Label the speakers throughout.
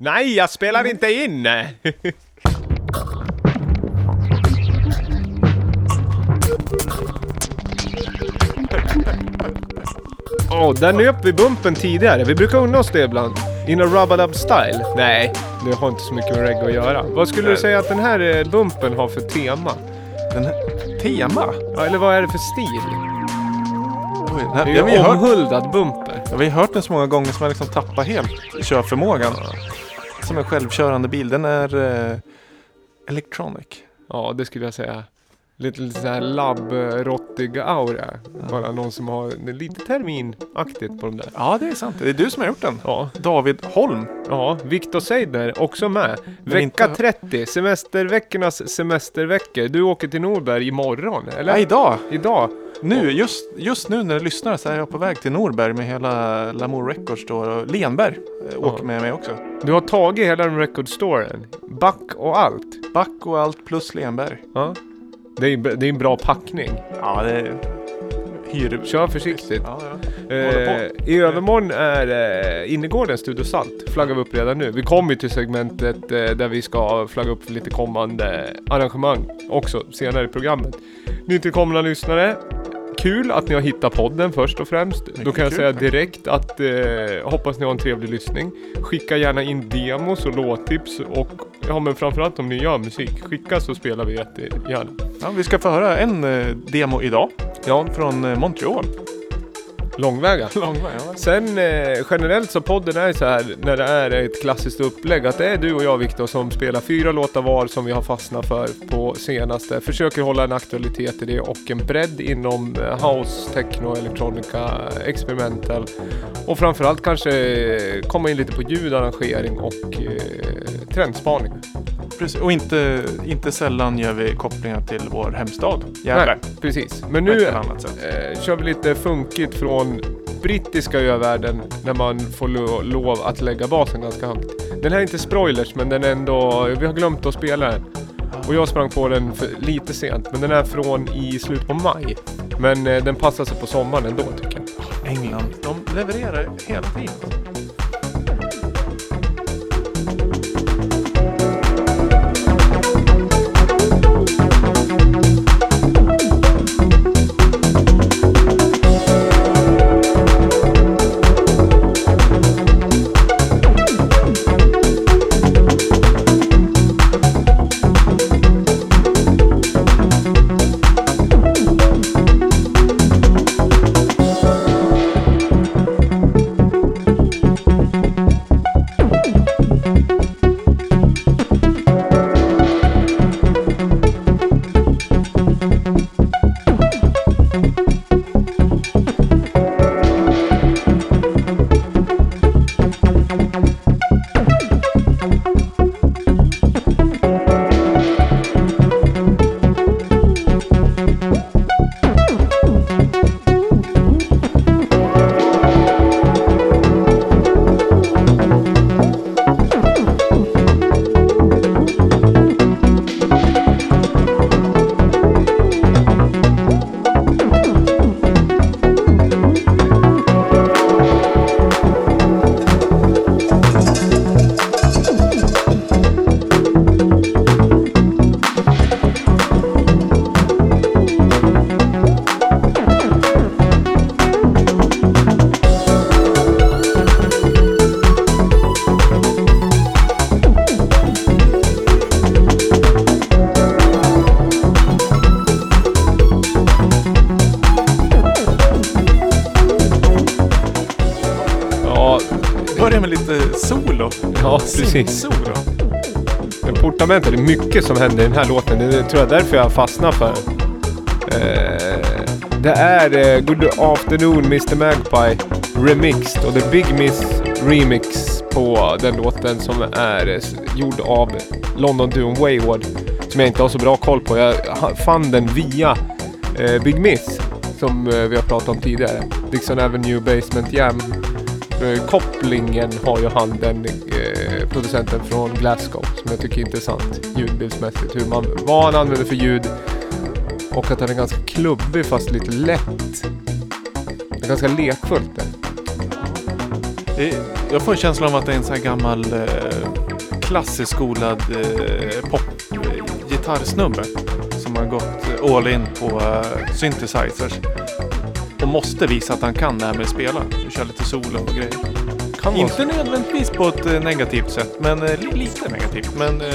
Speaker 1: Nej, jag spelar inte in! Åh, oh, där nöp vi bumpen tidigare. Vi brukar unna oss det ibland. In a rubber style. Nej, det har inte så mycket med reggae att göra. Vad skulle du säga att den här eh, bumpen har för tema?
Speaker 2: Den här, tema?
Speaker 1: Ja, eller vad är det för stil?
Speaker 2: Oj, den
Speaker 1: Det
Speaker 2: här,
Speaker 1: är
Speaker 2: ja, vi,
Speaker 1: ju
Speaker 2: har hört,
Speaker 1: omhuldad bumper.
Speaker 2: ja, vi har hört den så många gånger som jag liksom tappar helt körförmågan. Som en självkörande bil. Den är eh, electronic.
Speaker 1: Ja, det skulle jag säga. Lite, lite såhär labb-rottig aura. Bara någon som har lite terminaktigt på de där.
Speaker 2: Ja, det är sant. Det är du som har gjort den.
Speaker 1: Ja,
Speaker 2: David Holm.
Speaker 1: ja. Viktor Seidner också med.
Speaker 2: Men
Speaker 1: Vecka
Speaker 2: inte-
Speaker 1: 30, semesterveckornas semesterveckor. Du åker till Norberg imorgon, eller?
Speaker 2: Ja, idag.
Speaker 1: Idag.
Speaker 2: Nu, just, just nu när du lyssnar så är jag på väg till Norberg med hela Lamour Records då. Och Lenberg eh, åker med mig också.
Speaker 1: Du har tagit hela den record storen. Back och allt.
Speaker 2: Back och allt plus Lenberg.
Speaker 1: Ja. Det är, det är en bra packning.
Speaker 2: Ja, det är... Hyr...
Speaker 1: Kör försiktigt.
Speaker 2: Ja, ja.
Speaker 1: Eh, I övermorgon är eh, innergården Studio Salt. Flaggar vi upp redan nu. Vi kommer till segmentet eh, där vi ska flagga upp för lite kommande arrangemang också senare i programmet. Nytillkomna lyssnare. Kul att ni har hittat podden först och främst. Då kan jag
Speaker 2: kul.
Speaker 1: säga direkt att eh, hoppas ni har en trevlig lyssning. Skicka gärna in demos och låttips och ja men framförallt om ni gör musik. Skicka så spelar vi jättegärna.
Speaker 2: Ja, vi ska få höra en eh, demo idag.
Speaker 1: Ja,
Speaker 2: Från eh, Montreal.
Speaker 1: Långväga.
Speaker 2: Långväg, ja.
Speaker 1: Sen eh, generellt så podden är så här när det är ett klassiskt upplägg att det är du och jag Viktor som spelar fyra låtar var som vi har fastnat för på senaste. Försöker hålla en aktualitet i det och en bredd inom eh, house, techno, electronica, experimental och framförallt kanske eh, komma in lite på ljudarrangering och eh, trendspaning.
Speaker 2: Precis. Och inte, inte sällan gör vi kopplingar till vår hemstad. Gävle.
Speaker 1: Nej, precis. Men nu eh, kör vi lite funkigt från brittiska övärlden när man får lo- lov att lägga basen ganska högt. Den här är inte spoilers men den är ändå, vi har glömt att spela den. Och jag sprang på den lite sent men den är från i slutet på maj. Men eh, den passar sig på sommaren ändå tycker jag.
Speaker 2: England. De levererar hela tiden.
Speaker 1: Precis.
Speaker 2: Solo.
Speaker 1: Men Portamentet, det är mycket som händer i den här låten. Det tror jag därför jag fastnar för. Eh, det är eh, Good Afternoon Mr Magpie Remixed och The Big Miss Remix på den låten som är eh, gjord av London Doom Wayward. Som jag inte har så bra koll på. Jag fann den via eh, Big Miss som eh, vi har pratat om tidigare. Dixon Avenue Basement Jam. Eh, kopplingen har ju han den eh, producenten från Glasgow som jag tycker är intressant ljudbildsmässigt. Hur man, vad han använder för ljud och att han är ganska klubbig fast lite lätt. Det är ganska lekfullt det.
Speaker 2: Jag får en känsla av att det är en sån här gammal eh, klassisk klassiskt skolad eh, popgitarrsnubbe som har gått eh, all in på synthesizers. Och måste visa att han kan det här med att spela. Du köra lite solo och grejer.
Speaker 1: Kan vara
Speaker 2: Inte nödvändigtvis på ett eh, negativt sätt, men eh, li- lite negativt. Men eh,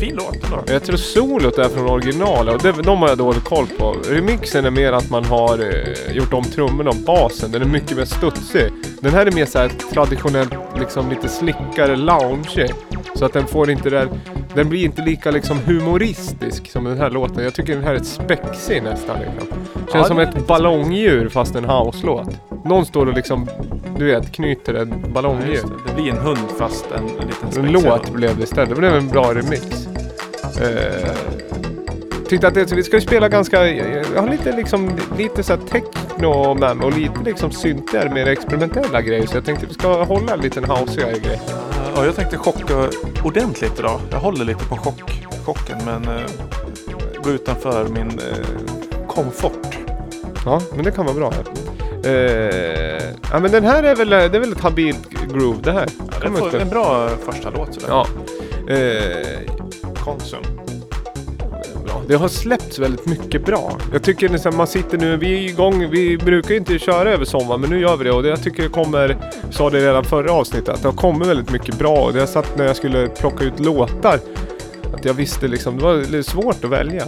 Speaker 2: fin låt ändå.
Speaker 1: Jag tror solot är från originalet och det, de har jag dålig koll på. Remixen är mer att man har eh, gjort om trummorna och basen. Den är mycket mer studsig. Den här är mer så här traditionellt, liksom lite slickare, lounge. Så att den får inte där... Den blir inte lika liksom humoristisk som den här låten. Jag tycker den här är spexig nästan. Liksom. Känns
Speaker 2: Ja,
Speaker 1: som
Speaker 2: det är
Speaker 1: ett ballongdjur fast en house-låt. Någon står och liksom, du vet, knyter ett
Speaker 2: Ja,
Speaker 1: ballongdjur.
Speaker 2: just det. det blir en hund fast en, en liten
Speaker 1: En låt blev det istället. Det blev en bra remix. Eh, tyckte att det, vi ska ju spela ganska, jag har lite liksom, lite så här techno med mig och lite liksom synter, mer experimentella grejer. Så jag tänkte vi ska hålla en liten hausigare grej.
Speaker 2: Ja, jag tänkte chocka ordentligt idag. Jag håller lite på chock, chocken men eh, gå utanför min eh, komfort.
Speaker 1: Ja, men det kan vara bra. Eh, ja men den här är väl, det är väl ett habilt groove det här.
Speaker 2: Ja, det får en bra första låt sådär.
Speaker 1: Ja. Eh,
Speaker 2: Konsum.
Speaker 1: bra. Det har släppts väldigt mycket bra. Jag tycker nästan man sitter nu, vi är igång, vi brukar ju inte köra över sommaren men nu gör vi det och det, jag tycker det kommer, sa det redan förra avsnittet, att det har kommit väldigt mycket bra och det jag satt när jag skulle plocka ut låtar att jag visste liksom, det var svårt att välja.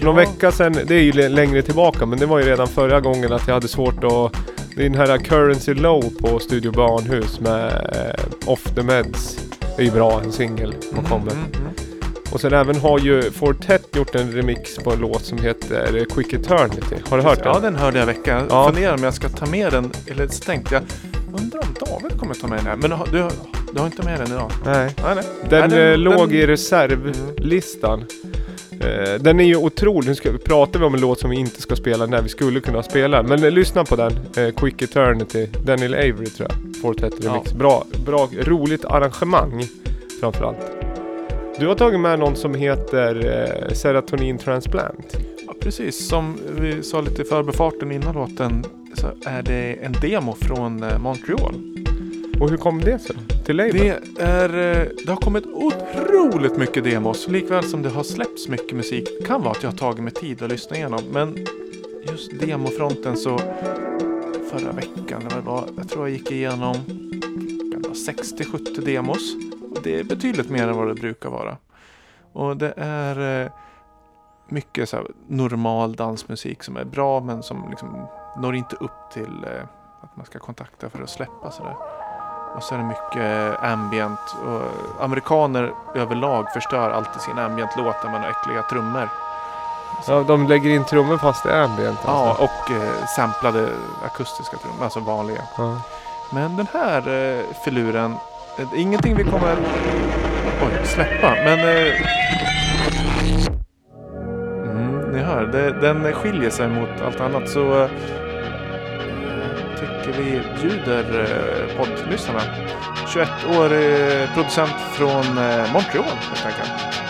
Speaker 1: För någon vecka sedan, det är ju längre tillbaka men det var ju redan förra gången att jag hade svårt att det är den här Currency Low på Studio Barnhus med eh, Off the Meds. Det är ju bra, en singel som kommer.
Speaker 2: Mm, mm.
Speaker 1: Och sen även har ju Fortet gjort en remix på en låt som heter Quick Eternity. Har du hört
Speaker 2: Ja,
Speaker 1: den?
Speaker 2: den hörde jag i veckan.
Speaker 1: Ja.
Speaker 2: Jag funderar om jag ska ta med den, eller så tänkte jag, undrar om David kommer ta med den här. Men du, du har inte med den idag?
Speaker 1: Nej.
Speaker 2: Nej, nej.
Speaker 1: Den,
Speaker 2: Nej,
Speaker 1: eh, låg
Speaker 2: den-
Speaker 1: i reservlistan. Eh, den är ju otrolig. Nu ska, pratar vi om en låt som vi inte ska spela när vi skulle kunna spela. Men eh, lyssna på den. Eh, Quick Eternity. Daniel Avery tror jag. Fortet remix. Bra, bra, roligt arrangemang framförallt. Du har tagit med någon som heter eh, Serotonin Transplant.
Speaker 2: Ja, precis. Som vi sa lite i förbifarten innan låten så är det en demo från eh, Montreal.
Speaker 1: Och hur kom det sig? Till label?
Speaker 2: Det, är, eh, det har kommit otroligt mycket demos, likväl som det har släppts mycket musik. Det kan vara att jag har tagit mig tid att lyssna igenom, men just demofronten så förra veckan, eller vad det var, jag tror jag gick igenom kan det vara 60-70 demos. Det är betydligt mer än vad det brukar vara. Och det är eh, mycket så normal dansmusik som är bra men som liksom når inte upp till eh, att man ska kontakta för att släppa sådär. Och så är det mycket ambient. Och amerikaner överlag förstör alltid sina ambient-låtar med några äckliga trummor.
Speaker 1: Ja, de lägger in trummor fast det är ambient
Speaker 2: Ja,
Speaker 1: alltså.
Speaker 2: och eh, samplade akustiska trummor, alltså vanliga.
Speaker 1: Ja.
Speaker 2: Men den här eh, filuren, eh, ingenting vi kommer oj, släppa. Men eh, mm, ni hör, det, den skiljer sig mot allt annat. Så eh, vi bjuder eh, poddlyssnarna. 21-årig producent från eh, Montreal helt enkelt.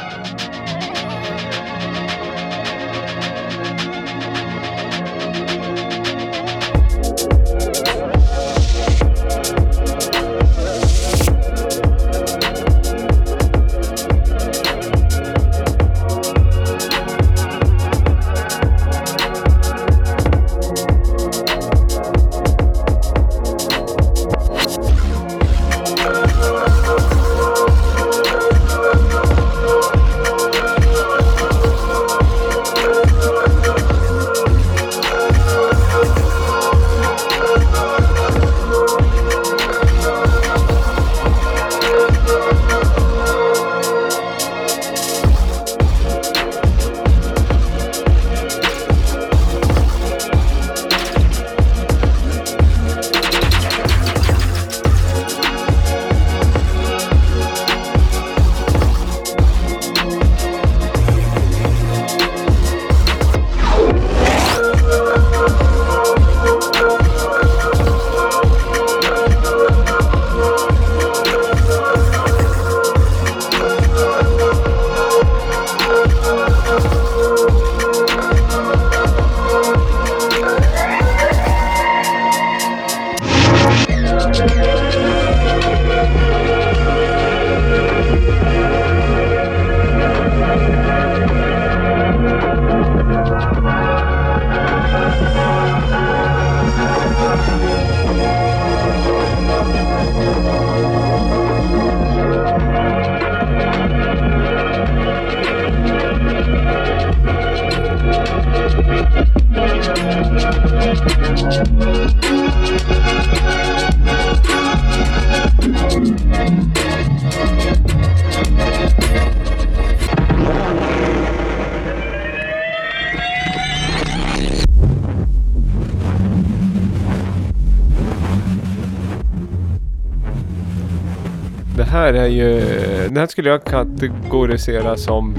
Speaker 1: Den här skulle jag kategorisera som...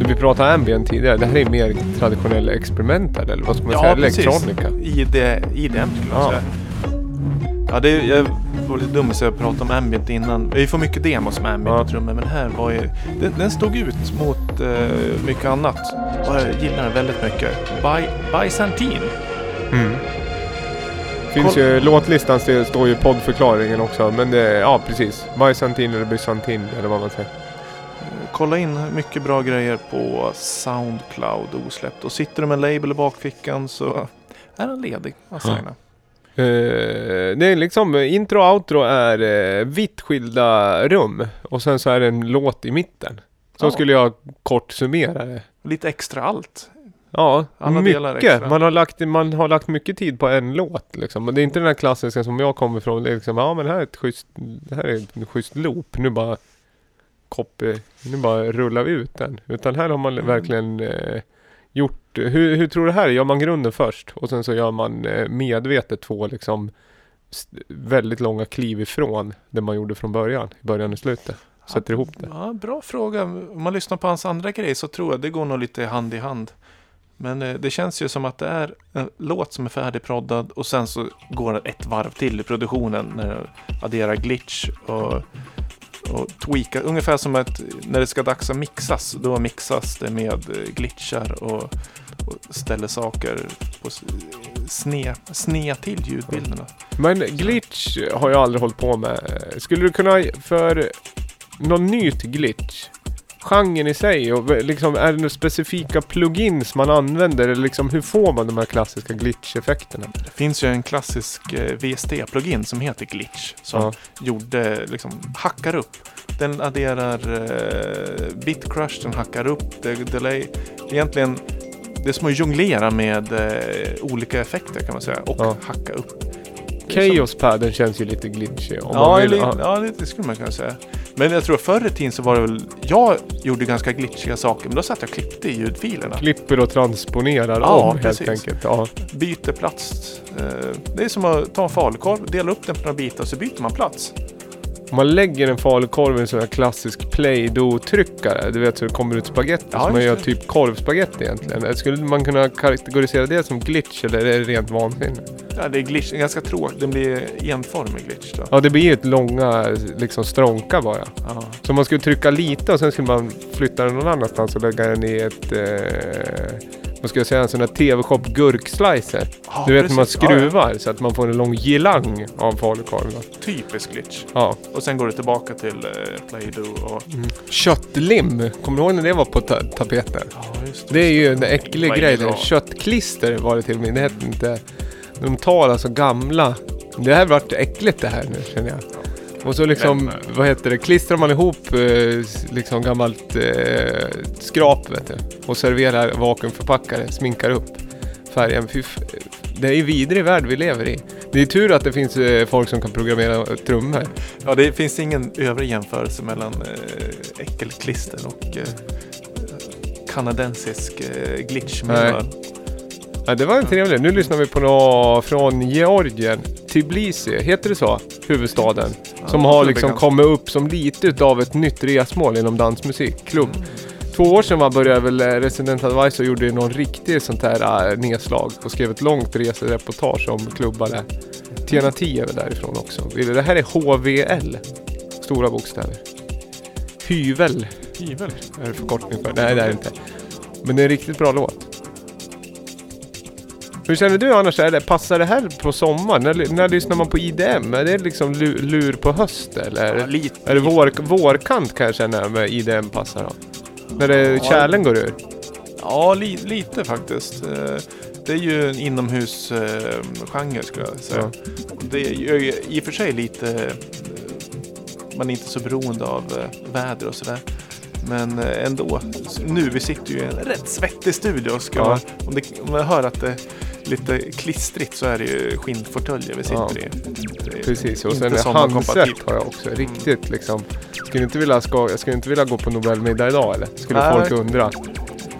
Speaker 1: När vi pratade ambient tidigare. Det här är mer traditionell experimental eller vad ska man säga? Elektronika.
Speaker 2: ID, IDM skulle jag
Speaker 1: Ja.
Speaker 2: säga. Ja, det jag var lite dum så jag pratade om ambient innan. Vi får mycket demos med ambient
Speaker 1: Ja.
Speaker 2: men här var ju... Den, den stod ut mot eh, mycket annat. Och jag gillar den väldigt mycket. By, Byzantine.
Speaker 1: Mm. Finns ju låtlistan står ju poddförklaringen också. Men det, ja precis. Byzantin eller Byzantin eller vad man säger.
Speaker 2: Kolla in mycket bra grejer på Soundcloud osläppt. Och sitter du med en label i bakfickan så är den ledig att signa.
Speaker 1: Eh, det är liksom intro och outro är uh, vitt skilda rum. Och sen så är det en låt i mitten. Så
Speaker 2: Ja.
Speaker 1: skulle jag kort summera det.
Speaker 2: Lite extra allt.
Speaker 1: Ja,
Speaker 2: Alla delar
Speaker 1: mycket.
Speaker 2: extra.
Speaker 1: Man har, lagt, man har lagt mycket tid på en låt liksom. Men det är inte den här klassiska som jag kommer ifrån. Det är liksom, ja men här är ett schysst, det här är en schysst loop. Nu bara copy, nu bara rullar vi ut den. Utan här har man
Speaker 2: Mm.
Speaker 1: verkligen eh, gjort, hur, hur tror du här? Gör man grunden först och sen så gör man eh, medvetet två liksom väldigt långa kliv ifrån det man gjorde från början, i början och slutet. Sätter ihop det.
Speaker 2: Ja, bra fråga. Om man lyssnar på hans andra grej så tror jag det går nog lite hand i hand. Men eh, det känns ju som att det är en låt som är färdigproddad och sen så går det ett varv till i produktionen när jag adderar glitch och, och tweakar. Ungefär som att när det ska dags att mixas, då mixas det med eh, glitchar och, och ställer saker på snea, till ljudbilderna.
Speaker 1: Men glitch har jag aldrig hållit på med. Skulle du kunna för någon ny glitch? Genren i sig och liksom är det några specifika plugins man använder eller liksom hur får man de här klassiska glitch-effekterna?
Speaker 2: Det finns ju en klassisk eh, VST-plugin som heter Glitch. Som
Speaker 1: Ja.
Speaker 2: gjorde, liksom, hackar upp. Den adderar eh, bitcrush, den hackar upp det, delay. Egentligen, det är som att jonglera med eh, olika effekter kan man säga. Och
Speaker 1: Ja.
Speaker 2: hacka upp. Det är som-
Speaker 1: Chaos-padden känns ju lite glitchy. Om
Speaker 2: Ja,
Speaker 1: man vill,
Speaker 2: eller,
Speaker 1: ja.
Speaker 2: det, det skulle man kunna säga. Men jag tror förr i tiden så var det väl, jag gjorde ganska glitchiga saker, men då satt jag och klippte i ljudfilerna.
Speaker 1: Klipper och transponerar
Speaker 2: Ja,
Speaker 1: om helt
Speaker 2: precis.
Speaker 1: enkelt. Ja.
Speaker 2: Byter plats. Eh, Det är som att ta en falukorv, dela upp den på några bitar och så byter man plats.
Speaker 1: Om man lägger en falukorv i en sån här klassisk play-doh-tryckare, du vet så det kommer ut spagetti,
Speaker 2: Ja,
Speaker 1: så man gör
Speaker 2: det.
Speaker 1: typ korvspagetti egentligen. Skulle man kunna kategorisera det som glitch eller är det rent vansinne?
Speaker 2: Ja, det är glitch, ganska tråkigt. Den blir enformig glitch då.
Speaker 1: Ja, det blir ett långa liksom strånka bara.
Speaker 2: Ja.
Speaker 1: Så man skulle trycka lite och sen skulle man flytta den någon annanstans och lägga den i ett... Eh, vad ska jag säga? En sån här TV-shop gurkslicer.
Speaker 2: Ja,
Speaker 1: du vet när man
Speaker 2: precis. Ja,
Speaker 1: skruvar så att man får en lång gilang av falukorven.
Speaker 2: ja. Typisk glitch.
Speaker 1: Ja.
Speaker 2: Och sen går det tillbaka till eh, Play-Doh och...
Speaker 1: Köttlim. Kommer du ihåg när det var på ta- tapeten?
Speaker 2: Ja, just
Speaker 1: Det är ju en äcklig grej.
Speaker 2: det
Speaker 1: Det? Köttklister var det till och med. Det hette inte... De tar alltså gamla... Det här vart äckligt det här nu känner jag. Och så liksom, vad heter det, klistrar man ihop eh, liksom gammalt eh, skrap vet du. Och serverar vakuumförpackare, sminkar upp färgen. Det är ju vidrig värld vi lever i. Det är tur att det finns eh, folk som kan programmera trummor.
Speaker 2: Ja, det finns ingen övrig jämförelse mellan eh, äckelklister och kanadensisk eh, glitch.
Speaker 1: Ja, det var en trevlig. Nu lyssnar vi på något från Georgien. Tbilisi, heter det så? Huvudstaden. som har liksom kommit upp som lite utav ett nytt resmål inom dansmusik. Klubb. Två år sedan var började väl eh, Resident Advice och gjorde någon riktig sånt här äh, nedslag och skrev ett långt resereportage om klubbar där. Tena 10 är väl därifrån också. Det här är HVL. Stora bokstäver. Hyvel
Speaker 2: Hyvel.
Speaker 1: är det förkortning för. Nej det är det inte. Men det är en riktigt bra låt. Hur känner du annars? Är det, passar det här på sommaren? När, när lyssnar man på IDM? Är det liksom lu, lur på höst eller?
Speaker 2: Ja, lite.
Speaker 1: Är det vår, vårkant kan jag känna med IDM passar då? När det,
Speaker 2: Ja.
Speaker 1: kärlen går ur?
Speaker 2: Ja, li, lite faktiskt. Eh, Det är ju en inomhusgenre skulle jag säga. Det är ju i och för sig lite... eh, Man är inte så beroende av eh, väder och sådär. Men ändå. Nu, vi sitter ju i en rätt svettig studio. Ska
Speaker 1: Ja.
Speaker 2: man, om, det, om jag hör att det lite klistrigt så är det ju skinnfåtöljer vi sitter
Speaker 1: Ja.
Speaker 2: i.
Speaker 1: Precis, och sen handset har jag också. Riktigt liksom. Skulle inte vilja, ska, jag skulle inte vilja gå på Nobelmiddag idag eller? Skulle
Speaker 2: Nej.
Speaker 1: folk undra.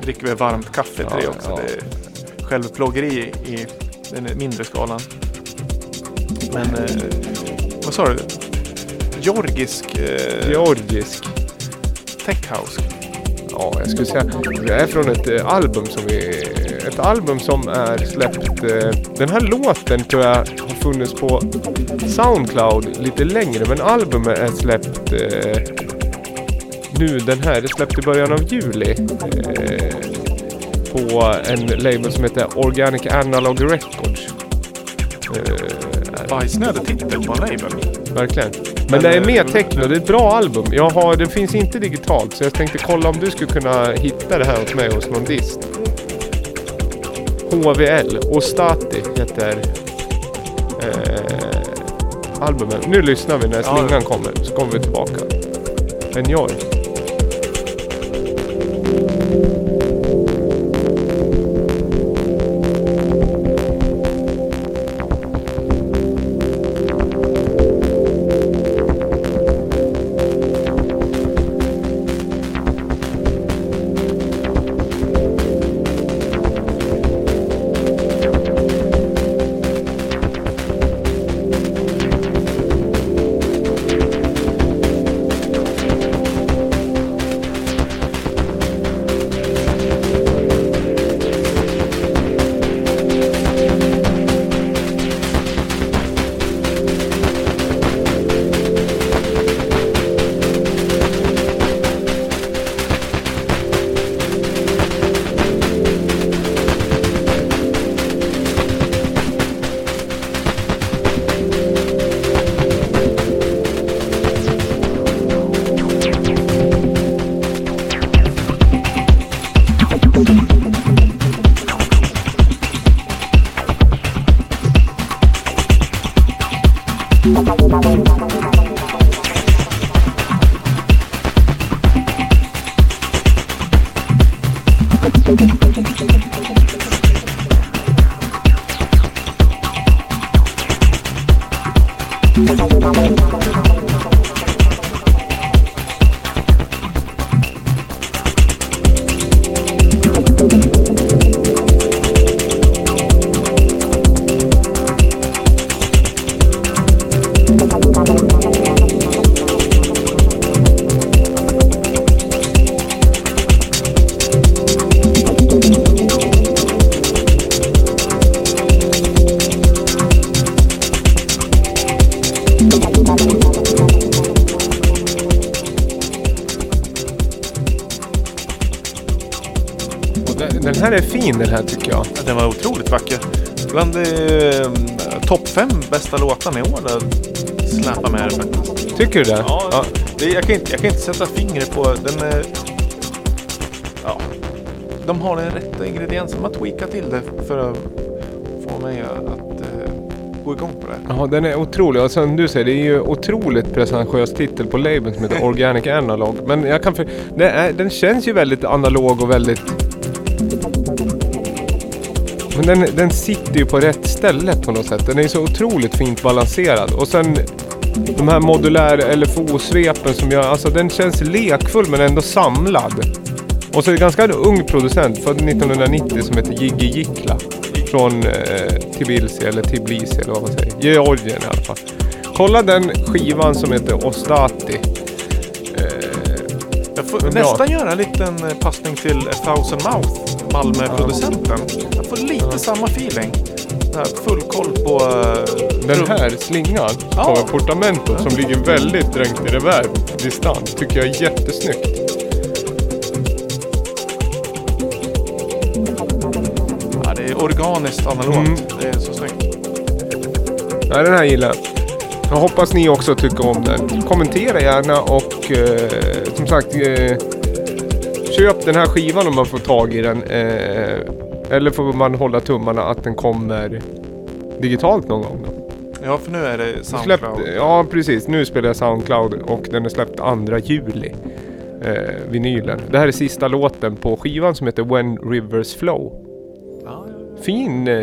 Speaker 2: dricker vi varmt kaffe till
Speaker 1: Ja,
Speaker 2: det också.
Speaker 1: ja.
Speaker 2: Det är självplågeri i den mindre skalan. Men eh, vad sa du? georgisk eh,
Speaker 1: Georgisk.
Speaker 2: tech house.
Speaker 1: Ja, jag skulle säga det är från ett eh, album som vi... Ett album som är släppt... Eh, den här låten tror jag har funnits på Soundcloud lite längre men albumet är släppt eh, nu den här. Det är släppt i början av juli. På en label som heter Organic Analog Records.
Speaker 2: Bajsnödig titel på en label.
Speaker 1: Verkligen. Men det är
Speaker 2: eh,
Speaker 1: mer techno, det är ett bra album. Jag har, det finns inte digitalt så jag tänkte kolla om du skulle kunna hitta det här hos mig hos någon dist. HVL, Ostati heter eh, albumet. Nu lyssnar vi när slingan kommer så kommer vi tillbaka. Enjoy! Tycker du det?
Speaker 2: Ja, Det, jag, kan inte, jag kan inte sätta fingret på den. Är, ja, de har den rätta ingrediensen. De har tweakat till det för att få mig att eh, gå igång på det.
Speaker 1: Ja, den är otrolig. Och som du säger, det är ju otroligt pretentiös titel på labeln som heter Organic Analog. Men jag kan för, det är, den känns ju väldigt analog och väldigt... Men den, den sitter ju på rätt ställe på något sätt. Den är så otroligt fint balanserad. Och sen de här modulär LFO-svepen som gör... Alltså den känns lekfull men ändå samlad. Och så är det ganska en ung producent, född 1990, som heter Jiggy Jikla. Från eh, Tbilisi, eller Tbilisi eller vad man säger. Georgien i alla fall. Kolla den skivan som heter Ostati. Eh,
Speaker 2: Jag får nästan göra en liten eh, passning till A Thousand Mouth, Malmö-producenten. Jag får lite samma feeling. Här, full koll på... eh,
Speaker 1: den här slingan
Speaker 2: Ja.
Speaker 1: på portamentot som ligger väldigt dränkt i reverb distans tycker jag är jättesnyggt.
Speaker 2: Ja, det är organiskt analogt.
Speaker 1: Mm.
Speaker 2: Det är så snyggt.
Speaker 1: Nej, den här gillar jag. Jag hoppas ni också tycker om den. Kommentera gärna och eh, som sagt eh, köp den här skivan om man får tag i den. Eh, eller får man hålla tummarna att den kommer digitalt någon gång. Då.
Speaker 2: Ja, för nu är det
Speaker 1: Släppt,
Speaker 2: Soundcloud.
Speaker 1: ja precis, nu spelar jag Soundcloud och den är släppt 2 juli. Eh, vinylen. Det här är sista låten på skivan som heter When Rivers Flow.
Speaker 2: Ja, ja,
Speaker 1: Fin... Eh,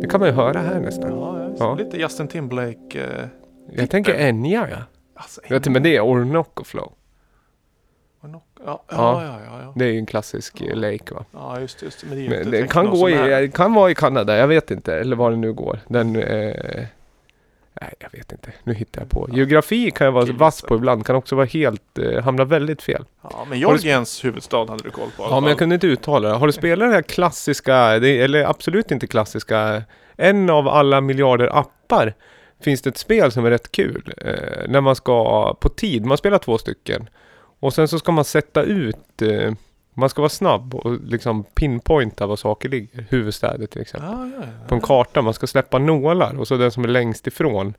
Speaker 1: det kan man ju höra här nästan.
Speaker 2: Ja. Lite Justin Timberlake. Eh,
Speaker 1: Jag tänker Enya ja.
Speaker 2: alltså,
Speaker 1: Vet du, men det är Orinoco Flow.
Speaker 2: Ja, ja,
Speaker 1: Ja.
Speaker 2: ja, ja, ja.
Speaker 1: Det är ju en klassisk eh, lake va.
Speaker 2: Ja, just. Just det. Men det,
Speaker 1: Men
Speaker 2: techno
Speaker 1: kan, gå i, kan vara i Kanada, jag vet inte. Eller var det nu går. Den... Eh, Nej, jag vet inte. Nu hittar jag på. Geografi kan jag vara vass på ibland. Kan också vara helt, eh, hamna väldigt fel.
Speaker 2: Ja, men Georgiens huvudstad hade du koll på.
Speaker 1: Ja, men jag kunde inte uttala det. Har du spelat det här klassiska, det, eller absolut inte klassiska, en av alla miljarder appar finns det ett spel som är rätt kul. Eh, när man ska på tid, man spelar två stycken. Och sen så ska man sätta ut, eh, man ska vara snabb och liksom pinpointa var saker ligger. Huvudstäder till exempel.
Speaker 2: Ja, ja, ja.
Speaker 1: På en karta, man ska släppa nålar och så den som är längst ifrån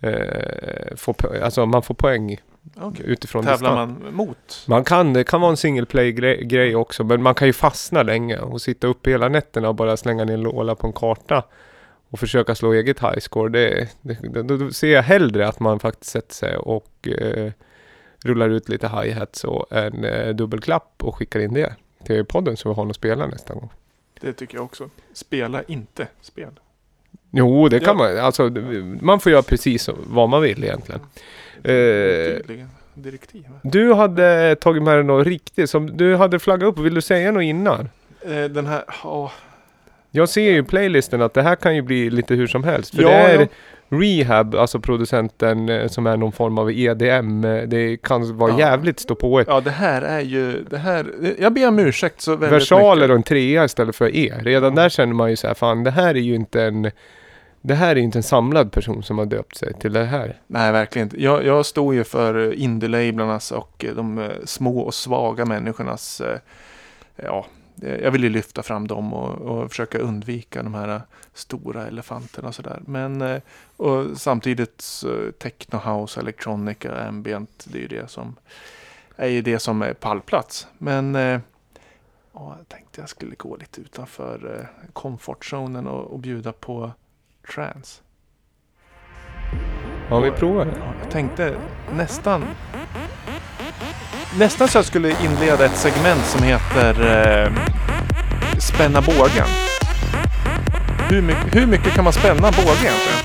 Speaker 1: eh, får, alltså man får poäng
Speaker 2: Okej.
Speaker 1: utifrån
Speaker 2: Tävlar man mot?
Speaker 1: Man kan, det kan vara en single play grej, också, men man kan ju fastna länge och sitta uppe hela nätterna och bara slänga ner en låda på en karta och försöka slå eget highscore. Det, det, då, då ser jag hellre att man faktiskt sätter sig och eh, rullar ut lite hi-hats och en eh, dubbelklapp och skickar in det till podden så vi har något att spela nästa gång.
Speaker 2: Det tycker jag också. Spela inte spel.
Speaker 1: Jo, det kan
Speaker 2: Ja.
Speaker 1: man. Alltså, man får göra precis vad man vill egentligen. Eh.
Speaker 2: Direktiv.
Speaker 1: du hade tagit med dig något riktigt som du hade flaggat upp. Vill du säga något innan?
Speaker 2: Eh, Den här, ja.
Speaker 1: Jag ser ju i playlisten att det här kan ju bli lite hur som helst. För
Speaker 2: Ja,
Speaker 1: det är
Speaker 2: ja.
Speaker 1: Rehab, alltså producenten eh, som är någon form av EDM. eh, Det kan vara
Speaker 2: Ja.
Speaker 1: jävligt ståpåigt.
Speaker 2: ja, det här är ju, det här, jag ber om ursäkt så väldigt
Speaker 1: Versaler
Speaker 2: mycket.
Speaker 1: och en trea istället för E. Redan där känner man ju så här, fan det här är ju inte en det här är inte en samlad person som har döpt sig till det här.
Speaker 2: Nej, verkligen inte. Jag, jag står ju för indie-lablarnas och de eh, små och svaga människornas, ja, jag vill ju lyfta fram dem och, och försöka undvika de här eh, stora elefanterna och sådär. Men eh, och samtidigt så, techno house, electronica, ambient, det är ju det som är ju det som är pallplats. Men eh, ja, jag tänkte jag skulle gå lite utanför eh, comfortzonen och, och bjuda på trance.
Speaker 1: Ja, vi provar.
Speaker 2: Ja, jag tänkte nästan Nästan så jag skulle inleda ett segment som heter eh, Spänna bågen. Hur, mycket- hur mycket kan man spänna bågen egentligen?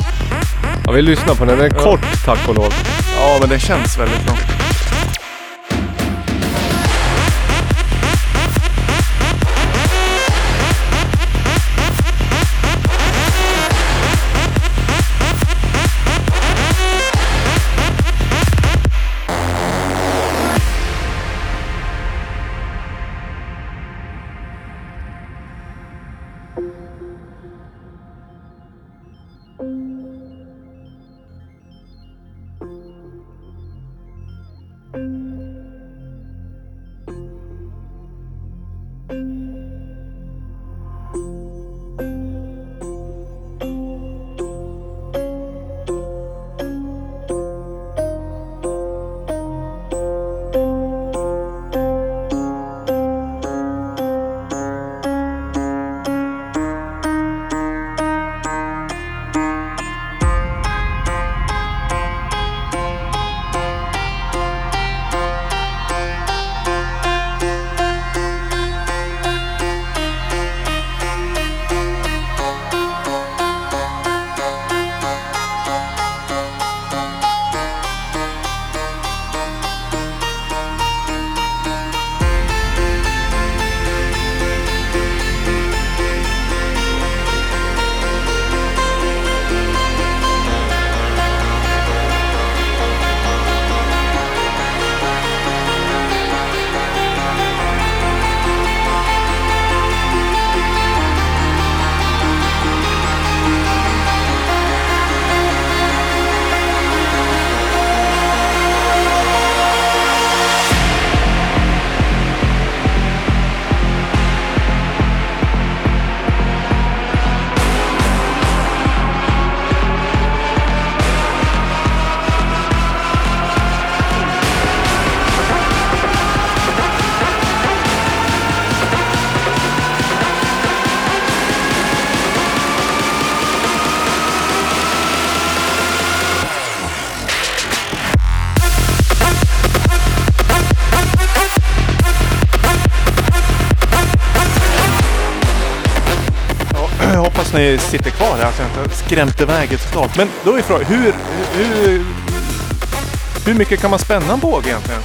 Speaker 1: Ja, vi lyssnar på den. Den är kort tack och lov.
Speaker 2: Ja, men den känns väldigt lång. Ni sitter kvar här så jag inte skrämt iväg er totalt. Men då är frågan, hur, hur, hur mycket kan man spänna en båge egentligen?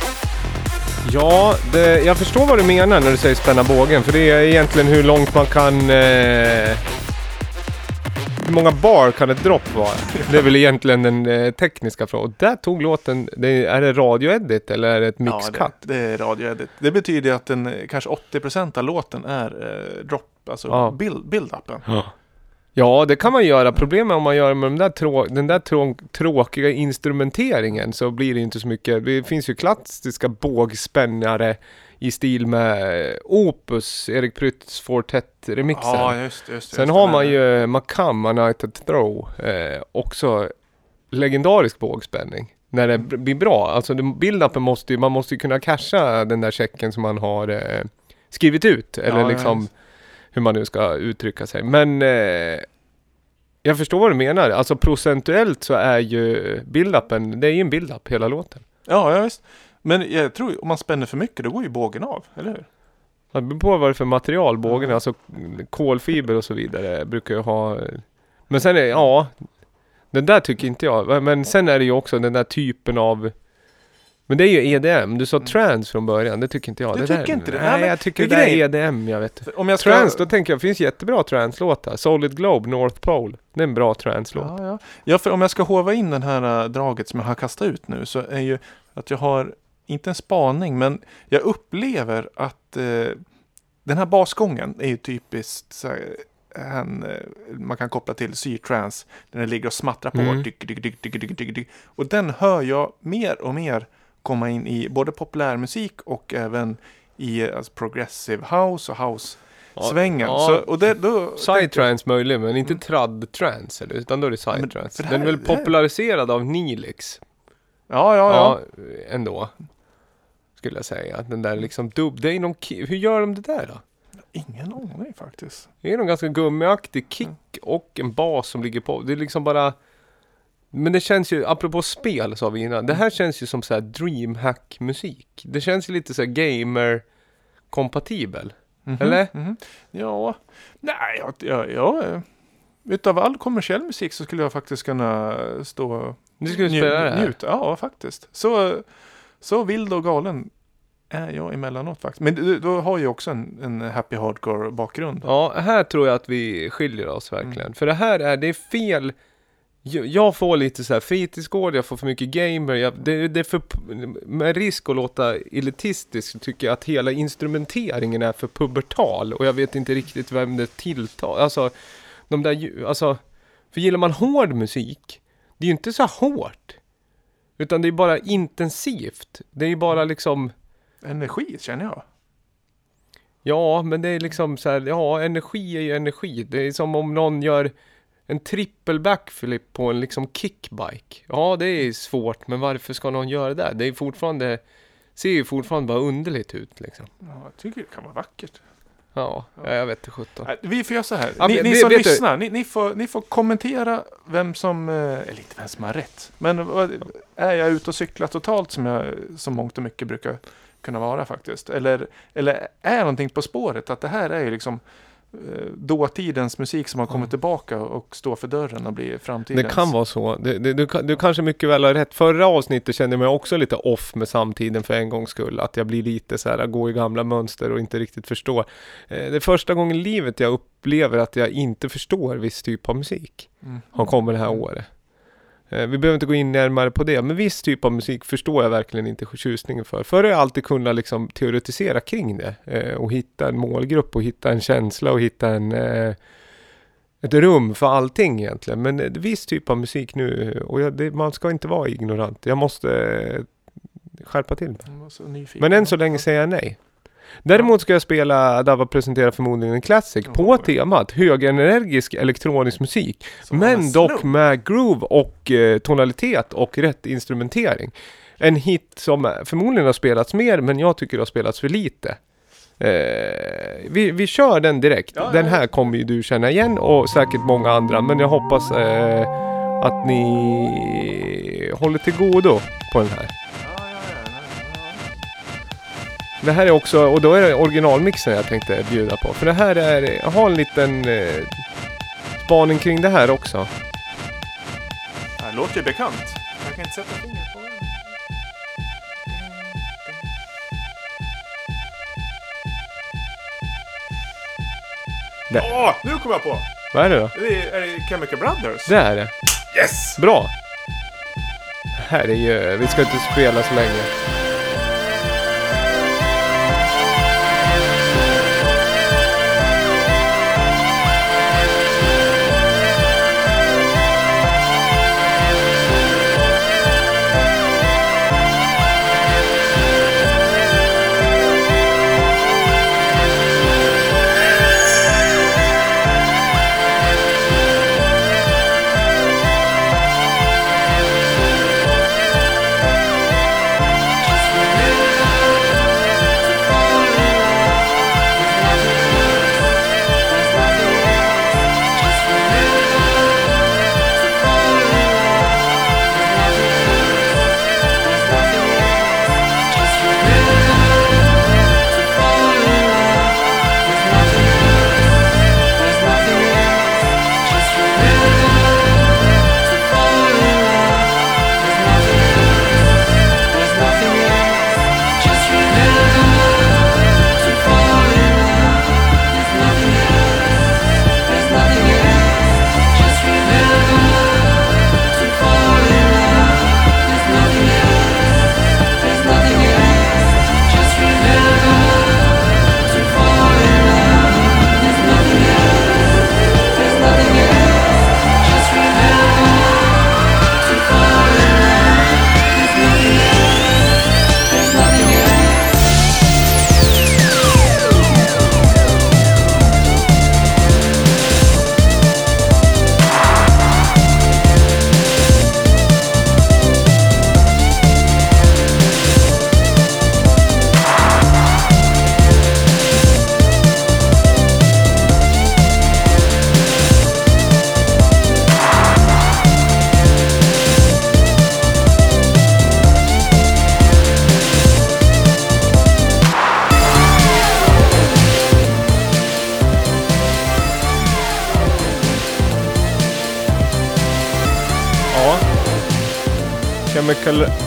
Speaker 1: Ja, det, jag förstår vad du menar när du säger spänna bågen. För det är egentligen hur långt man kan... Eh, hur många bar kan ett dropp vara? Det är väl egentligen den eh, tekniska frågan. Och där tog låten, det, är det radioedit eller är det ett mixcut?
Speaker 2: Ja, det, det är radioedit. Det betyder att den, eh, kanske 80% av låten är eh, drop, alltså
Speaker 1: Ja.
Speaker 2: build, build-upen.
Speaker 1: Ja. Ja, det kan man göra. Problemet om man gör med de där trå- den där trå- tråkiga instrumenteringen så blir det inte så mycket. Det finns ju klassiska bågspännare i stil med Opus, Erik Prytz Fortet-remixen.
Speaker 2: Ja, just, just,
Speaker 1: Sen
Speaker 2: just
Speaker 1: har
Speaker 2: den
Speaker 1: man ju Macam, United Throw, eh, också legendarisk bågspänning. När det blir bra. Alltså den- build-upen måste ju, man måste ju kunna casha den där checken som man har eh, skrivit ut. Eller
Speaker 2: Ja,
Speaker 1: liksom
Speaker 2: ja.
Speaker 1: Hur man nu ska uttrycka sig. Men eh, jag förstår vad du menar. Alltså procentuellt så är ju build-upen, det är ju en build-up hela låten.
Speaker 2: Ja, ja, visst. Men jag tror om man spänner för mycket då går ju bågen av, eller hur?
Speaker 1: Det beror på vad det är för material bågen är. Alltså kolfiber och så vidare brukar ju ha. Men sen är ja. Den där tycker inte jag. Men sen är det ju också den där typen av. Men det är ju EDM. Du sa trance från början. Det tycker inte jag.
Speaker 2: Mm. Du
Speaker 1: det
Speaker 2: tycker
Speaker 1: där,
Speaker 2: inte det?
Speaker 1: Nej,
Speaker 2: Nej,
Speaker 1: jag tycker
Speaker 2: det
Speaker 1: det,
Speaker 2: är
Speaker 1: där är. EDM. Jag vet.
Speaker 2: Om jag ska...
Speaker 1: Trance, då tänker jag, det finns jättebra trance-låtar. Solid Globe, North Pole. Det är en bra trance-låt.
Speaker 2: Ja, ja. ja, för om jag ska hova in den här äh, draget som jag har kastat ut nu så är ju att jag har, inte en spaning, men jag upplever att eh, den här basgången är ju typiskt så här, en, eh, man kan koppla till syrtrance. Där den ligger och smattrar på.
Speaker 1: Mm.
Speaker 2: Dyk, dyk, dyk, dyk, dyk, dyk, dyk. Och den hör jag mer och mer komma in i både populärmusik och även i alltså, progressive house och house-svängen.
Speaker 1: Ja,
Speaker 2: så,
Speaker 1: ja.
Speaker 2: och det, då,
Speaker 1: Psytrance möjligen, men inte trad-trance eller? Utan då är det
Speaker 2: Mm.
Speaker 1: psytrance. Den är väl populariserad av Nilix.
Speaker 2: ja, ja, ja.
Speaker 1: Ja, ändå. Skulle jag säga. Den där liksom dubb... Det är någon Hur gör de det där då?
Speaker 2: Ingen aning faktiskt.
Speaker 1: Det är någon ganska gummiaktig kick och en bas som ligger på. Det är liksom bara... Men det känns ju, apropå spel sa vi innan. Det här känns ju som så här dreamhack-musik. Det känns ju lite så gamer-kompatibel.
Speaker 2: Mhm,
Speaker 1: Eller?
Speaker 2: mhm. Ja, nej, jag, jag, jag, eh, utav all kommersiell musik så skulle jag faktiskt kunna stå
Speaker 1: Du skulle
Speaker 2: nju-
Speaker 1: spela det här?
Speaker 2: njuta. Ja, faktiskt. Så, så vild och galen är jag emellanåt faktiskt. Men du, du har ju också en, en happy hardcore bakgrund.
Speaker 1: Ja, här tror jag att vi skiljer oss verkligen.
Speaker 2: Mm.
Speaker 1: För det här är, det är fel. Jag, får lite så här fritidsgård, jag får för mycket gamer. Jag, det, det är för, med risk att låta elitistisk tycker jag att hela instrumenteringen är för pubertal. Och jag vet inte riktigt vem det tilltar. Alltså, de där alltså. För gillar man hård musik, det är ju inte så hårt. Utan det är bara intensivt. Det är ju bara liksom
Speaker 2: Energi känner jag.
Speaker 1: Ja, men det är liksom så här, ja, energi är ju energi. Det är som om någon gör en trippel backflip på en liksom kickbike. Ja, det är svårt, men varför ska någon göra det? Det är fortfarande, ser ju fortfarande bara underligt ut liksom.
Speaker 2: Ja, jag tycker det kan vara vackert.
Speaker 1: Ja, ja. jag vet inte sjutton.
Speaker 2: Vi får göra så här.
Speaker 1: Ja,
Speaker 2: Ni, ni som lyssnar, ni, ni, får, ni får kommentera vem som, eh, eller inte vem som har rätt. Men vad- är jag ute och cyklar totalt som jag som mångt och mycket brukar kunna vara faktiskt? Eller, eller är någonting på spåret? Att det här är ju liksom eh, dåtidens musik som har kommit tillbaka och står för dörren och blir framtidens.
Speaker 1: Det kan vara så. Det, du, kan- du kanske mycket väl har rätt. Förra avsnittet kände jag mig också lite off med samtiden för en gångs skull. Att jag blir lite så här, går i gamla mönster och inte riktigt förstår. Eh, det är första gången i livet jag upplever att jag inte förstår viss typ av musik.
Speaker 2: Mm.
Speaker 1: har kommit det här året. Eh, Vi behöver inte gå in närmare på det, men viss typ av musik förstår jag verkligen inte förtjusningen för. Förr har jag alltid kunnat liksom teoretisera kring det eh, och hitta en målgrupp och hitta en känsla och hitta en, eh, ett rum för allting egentligen. Men viss typ av musik nu, och jag, det, man ska inte vara ignorant. Jag måste skärpa till mig. Men än så länge säger jag nej. Däremot ska jag spela, Dava presenterar förmodligen en classic, på temat högenergisk elektronisk musik.
Speaker 2: Som
Speaker 1: Men dock med groove och eh, tonalitet och rätt instrumentering. En hit som förmodligen har spelats mer, men jag tycker det har spelats för lite. Eh, vi, vi kör den direkt.
Speaker 2: Ja, ja,
Speaker 1: den
Speaker 2: ja.
Speaker 1: här kommer ju du känna igen och säkert många andra. Men jag hoppas eh, att ni håller till godo på den här. Det här är också, och då är det originalmixen jag tänkte bjuda på. För det här är, jag har en liten eh, spaning kring det här också.
Speaker 2: ja. Det här låter ju bekant. Jag kan inte sätta fingret på det.
Speaker 1: Där.
Speaker 2: Åh, nu kom jag på!
Speaker 1: Vad är det då?
Speaker 2: Det är, är det Chemical Brothers?
Speaker 1: Det är det.
Speaker 2: Yes!
Speaker 1: Bra! Här är ju... Vi ska inte spela så länge.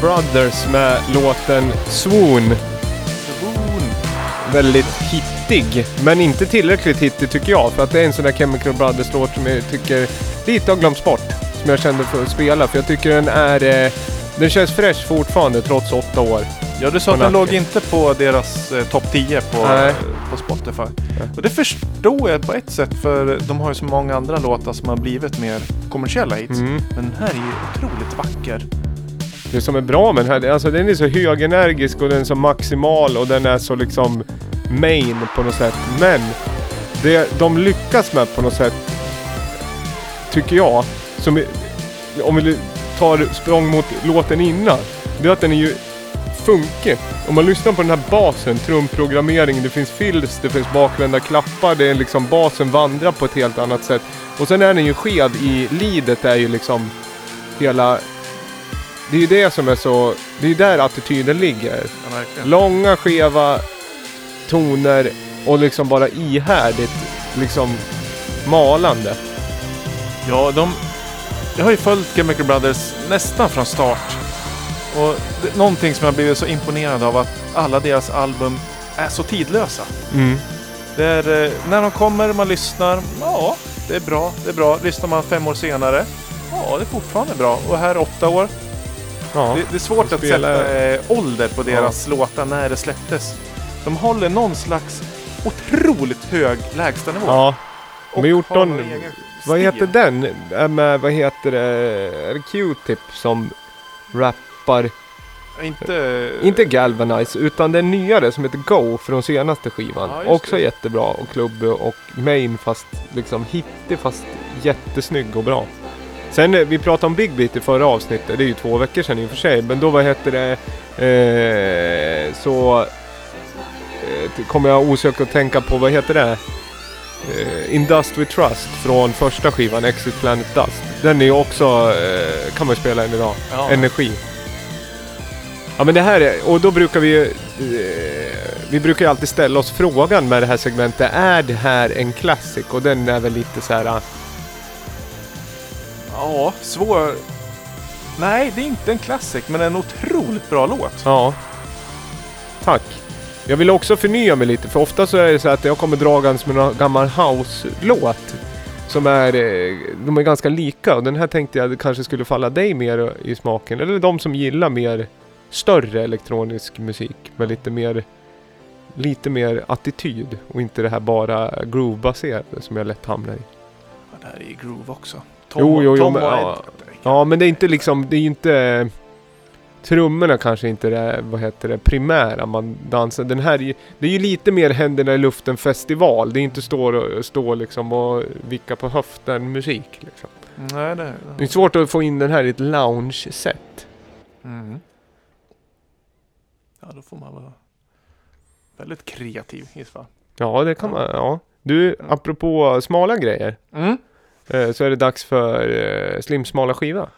Speaker 1: Brothers med låten Swoon.
Speaker 2: Swoon.
Speaker 1: Väldigt hittig, men inte tillräckligt hittig tycker jag. För att det är en sån där Chemical Brothers-låt som jag tycker lite har glömts bort. Som jag kände för att spela, för jag tycker den är... Eh, den känns fresh fortfarande trots åtta år.
Speaker 2: Ja, du sa att den låg inte på deras eh, topp 10 på,
Speaker 1: Nej.
Speaker 2: på Spotify. Och det förstår jag på ett sätt för de har ju så många andra låtar som har blivit mer kommersiella hits.
Speaker 1: Mm.
Speaker 2: Men den här är ju otroligt vacker.
Speaker 1: Det som är bra med den här, alltså den är så högenergisk och den är så maximal och den är så liksom main på något sätt. Men det de lyckas med på något sätt, tycker jag, som är, om vi tar språng mot låten innan, det är att den är ju funkig. Om man lyssnar på den här basen, trumprogrammering, det finns fills, det finns bakvända klappar, det är liksom basen vandrar på ett helt annat sätt. Och sen är den ju skev i lidet är ju liksom hela det är ju det som är så... Det är ju där attityden ligger.
Speaker 2: Ja, verkligen.
Speaker 1: Långa skeva toner och liksom bara ihärdigt liksom malande.
Speaker 2: Ja, de... Jag har ju följt Chemical Brothers nästan från start. Och det, någonting som jag blivit så imponerad av att alla deras album är så tidlösa.
Speaker 1: Mm.
Speaker 2: Det är, eh, när de kommer, man lyssnar, ja, det är bra, det är bra. Lyssnar man fem år senare, ja, det är fortfarande bra. Och här åtta år,
Speaker 1: Ja.
Speaker 2: det, det är svårt att sätta eh, ålder på deras låtar när det släpptes. De håller någon slags otroligt hög lägstanivå.
Speaker 1: ja.
Speaker 2: Och
Speaker 1: De har gjort
Speaker 2: har
Speaker 1: någon...
Speaker 2: någon egen
Speaker 1: Vad
Speaker 2: stil.
Speaker 1: heter den? Äh, Med, vad heter det? Är det Q-tip som rappar?
Speaker 2: Inte...
Speaker 1: Inte Galvanize, utan den nyare som heter Go från senaste skivan.
Speaker 2: Ja,
Speaker 1: Också
Speaker 2: det.
Speaker 1: jättebra och klubbig och main fast liksom hittig fast jättesnygg och bra. Sen eh, vi pratade om Big Beat i förra avsnittet, det är ju två veckor sedan i och för sig. Men då vad heter det? Eh, så eh, kommer jag osökt att tänka på, vad heter det? Eh, In Dust We Trust från första skivan, Exit Planet Dust. Den är ju också, eh, kan man ju spela än idag.
Speaker 2: Ja.
Speaker 1: Energi. Ja men det här är, och då brukar vi ju, eh, vi brukar ju alltid ställa oss frågan med det här segmentet, är det här en classic? Och den är väl lite så här,
Speaker 2: Ja, svår... Nej, det är inte en classic, men en otroligt bra låt.
Speaker 1: ja. Tack. Jag vill också förnya mig lite, för ofta så är det så att jag kommer dragandes med någon gammal house-låt. Som är, eh, de är ganska lika och den här tänkte jag kanske skulle falla dig mer i smaken. Eller de som gillar mer större elektronisk musik med lite mer lite mer attityd och inte det här bara groove-baserade som jag lätt hamnar i.
Speaker 2: Ja, det här är ju groove också.
Speaker 1: Jo, jo, jo,
Speaker 2: Tom
Speaker 1: men-
Speaker 2: och Ed.
Speaker 1: ja. Ja, men det är inte liksom, det är inte... Trummorna kanske inte är det, vad heter det, primära man dansar. Den här, är ju- det är ju lite mer händerna i luften festival. Det är inte stå, och- stå liksom och vicka på höften musik liksom.
Speaker 2: Nej, det...
Speaker 1: Det är svårt att få in den här i ett lounge-set.
Speaker 2: Mm. Ja, då får man vara väldigt kreativ i så fall.
Speaker 1: Ja, det kan man, ja. Du, apropå smala grejer.
Speaker 2: Mm.
Speaker 1: Eh, Så är det dags för eh, slimsmala skiva.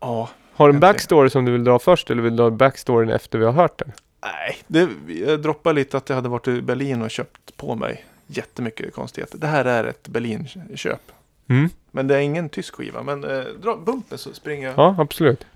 Speaker 2: Ja,
Speaker 1: Har du en backstory som du vill dra först eller vill du dra backstoryn efter vi har hört den?
Speaker 2: nej. Det, jag droppade lite att jag hade varit i Berlin och köpt på mig jättemycket konstigheter. Det här är ett Berlin-köp.
Speaker 1: Mm.
Speaker 2: Men det är ingen tysk skiva. Men eh, dra bumpen så springer jag.
Speaker 1: Ja, absolut.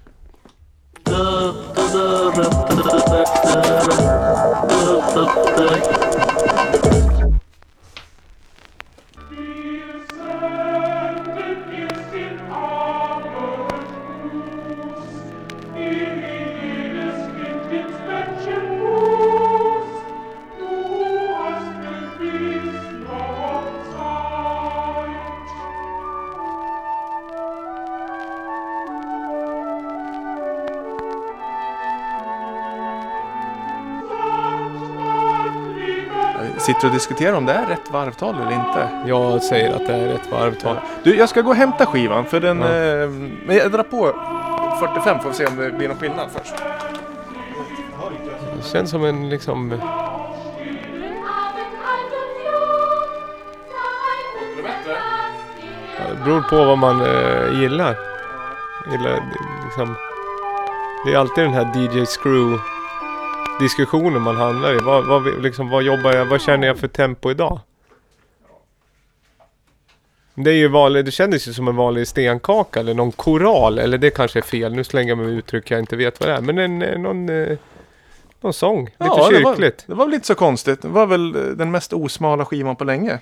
Speaker 2: Sitter och diskuterar om det är rätt varvtal eller inte.
Speaker 1: Jag säger att det är ett varvtal.
Speaker 2: Du, jag ska gå och hämta skivan för den...
Speaker 1: Ja.
Speaker 2: Eh, men jag drar på 45 får vi se om det blir någon skillnad först.
Speaker 1: Det känns som en liksom... ja, Det beror på vad man eh, gillar. gillar det- liksom, det är alltid den här DJ Screw diskussionen man hamnar i. Vad, vad, liksom, vad jobbar jag, vad känner jag för tempo idag? Det är ju vanligt, det kändes ju som en vanlig stenkaka eller någon koral. Eller det kanske är fel, nu slänger jag mig med uttryck jag inte vet vad det är. Men en, eh, någon, eh, någon sång, lite
Speaker 2: det var,
Speaker 1: kyrkligt.
Speaker 2: det var väl inte så konstigt. Det var väl eh, den mest osmala skivan på länge.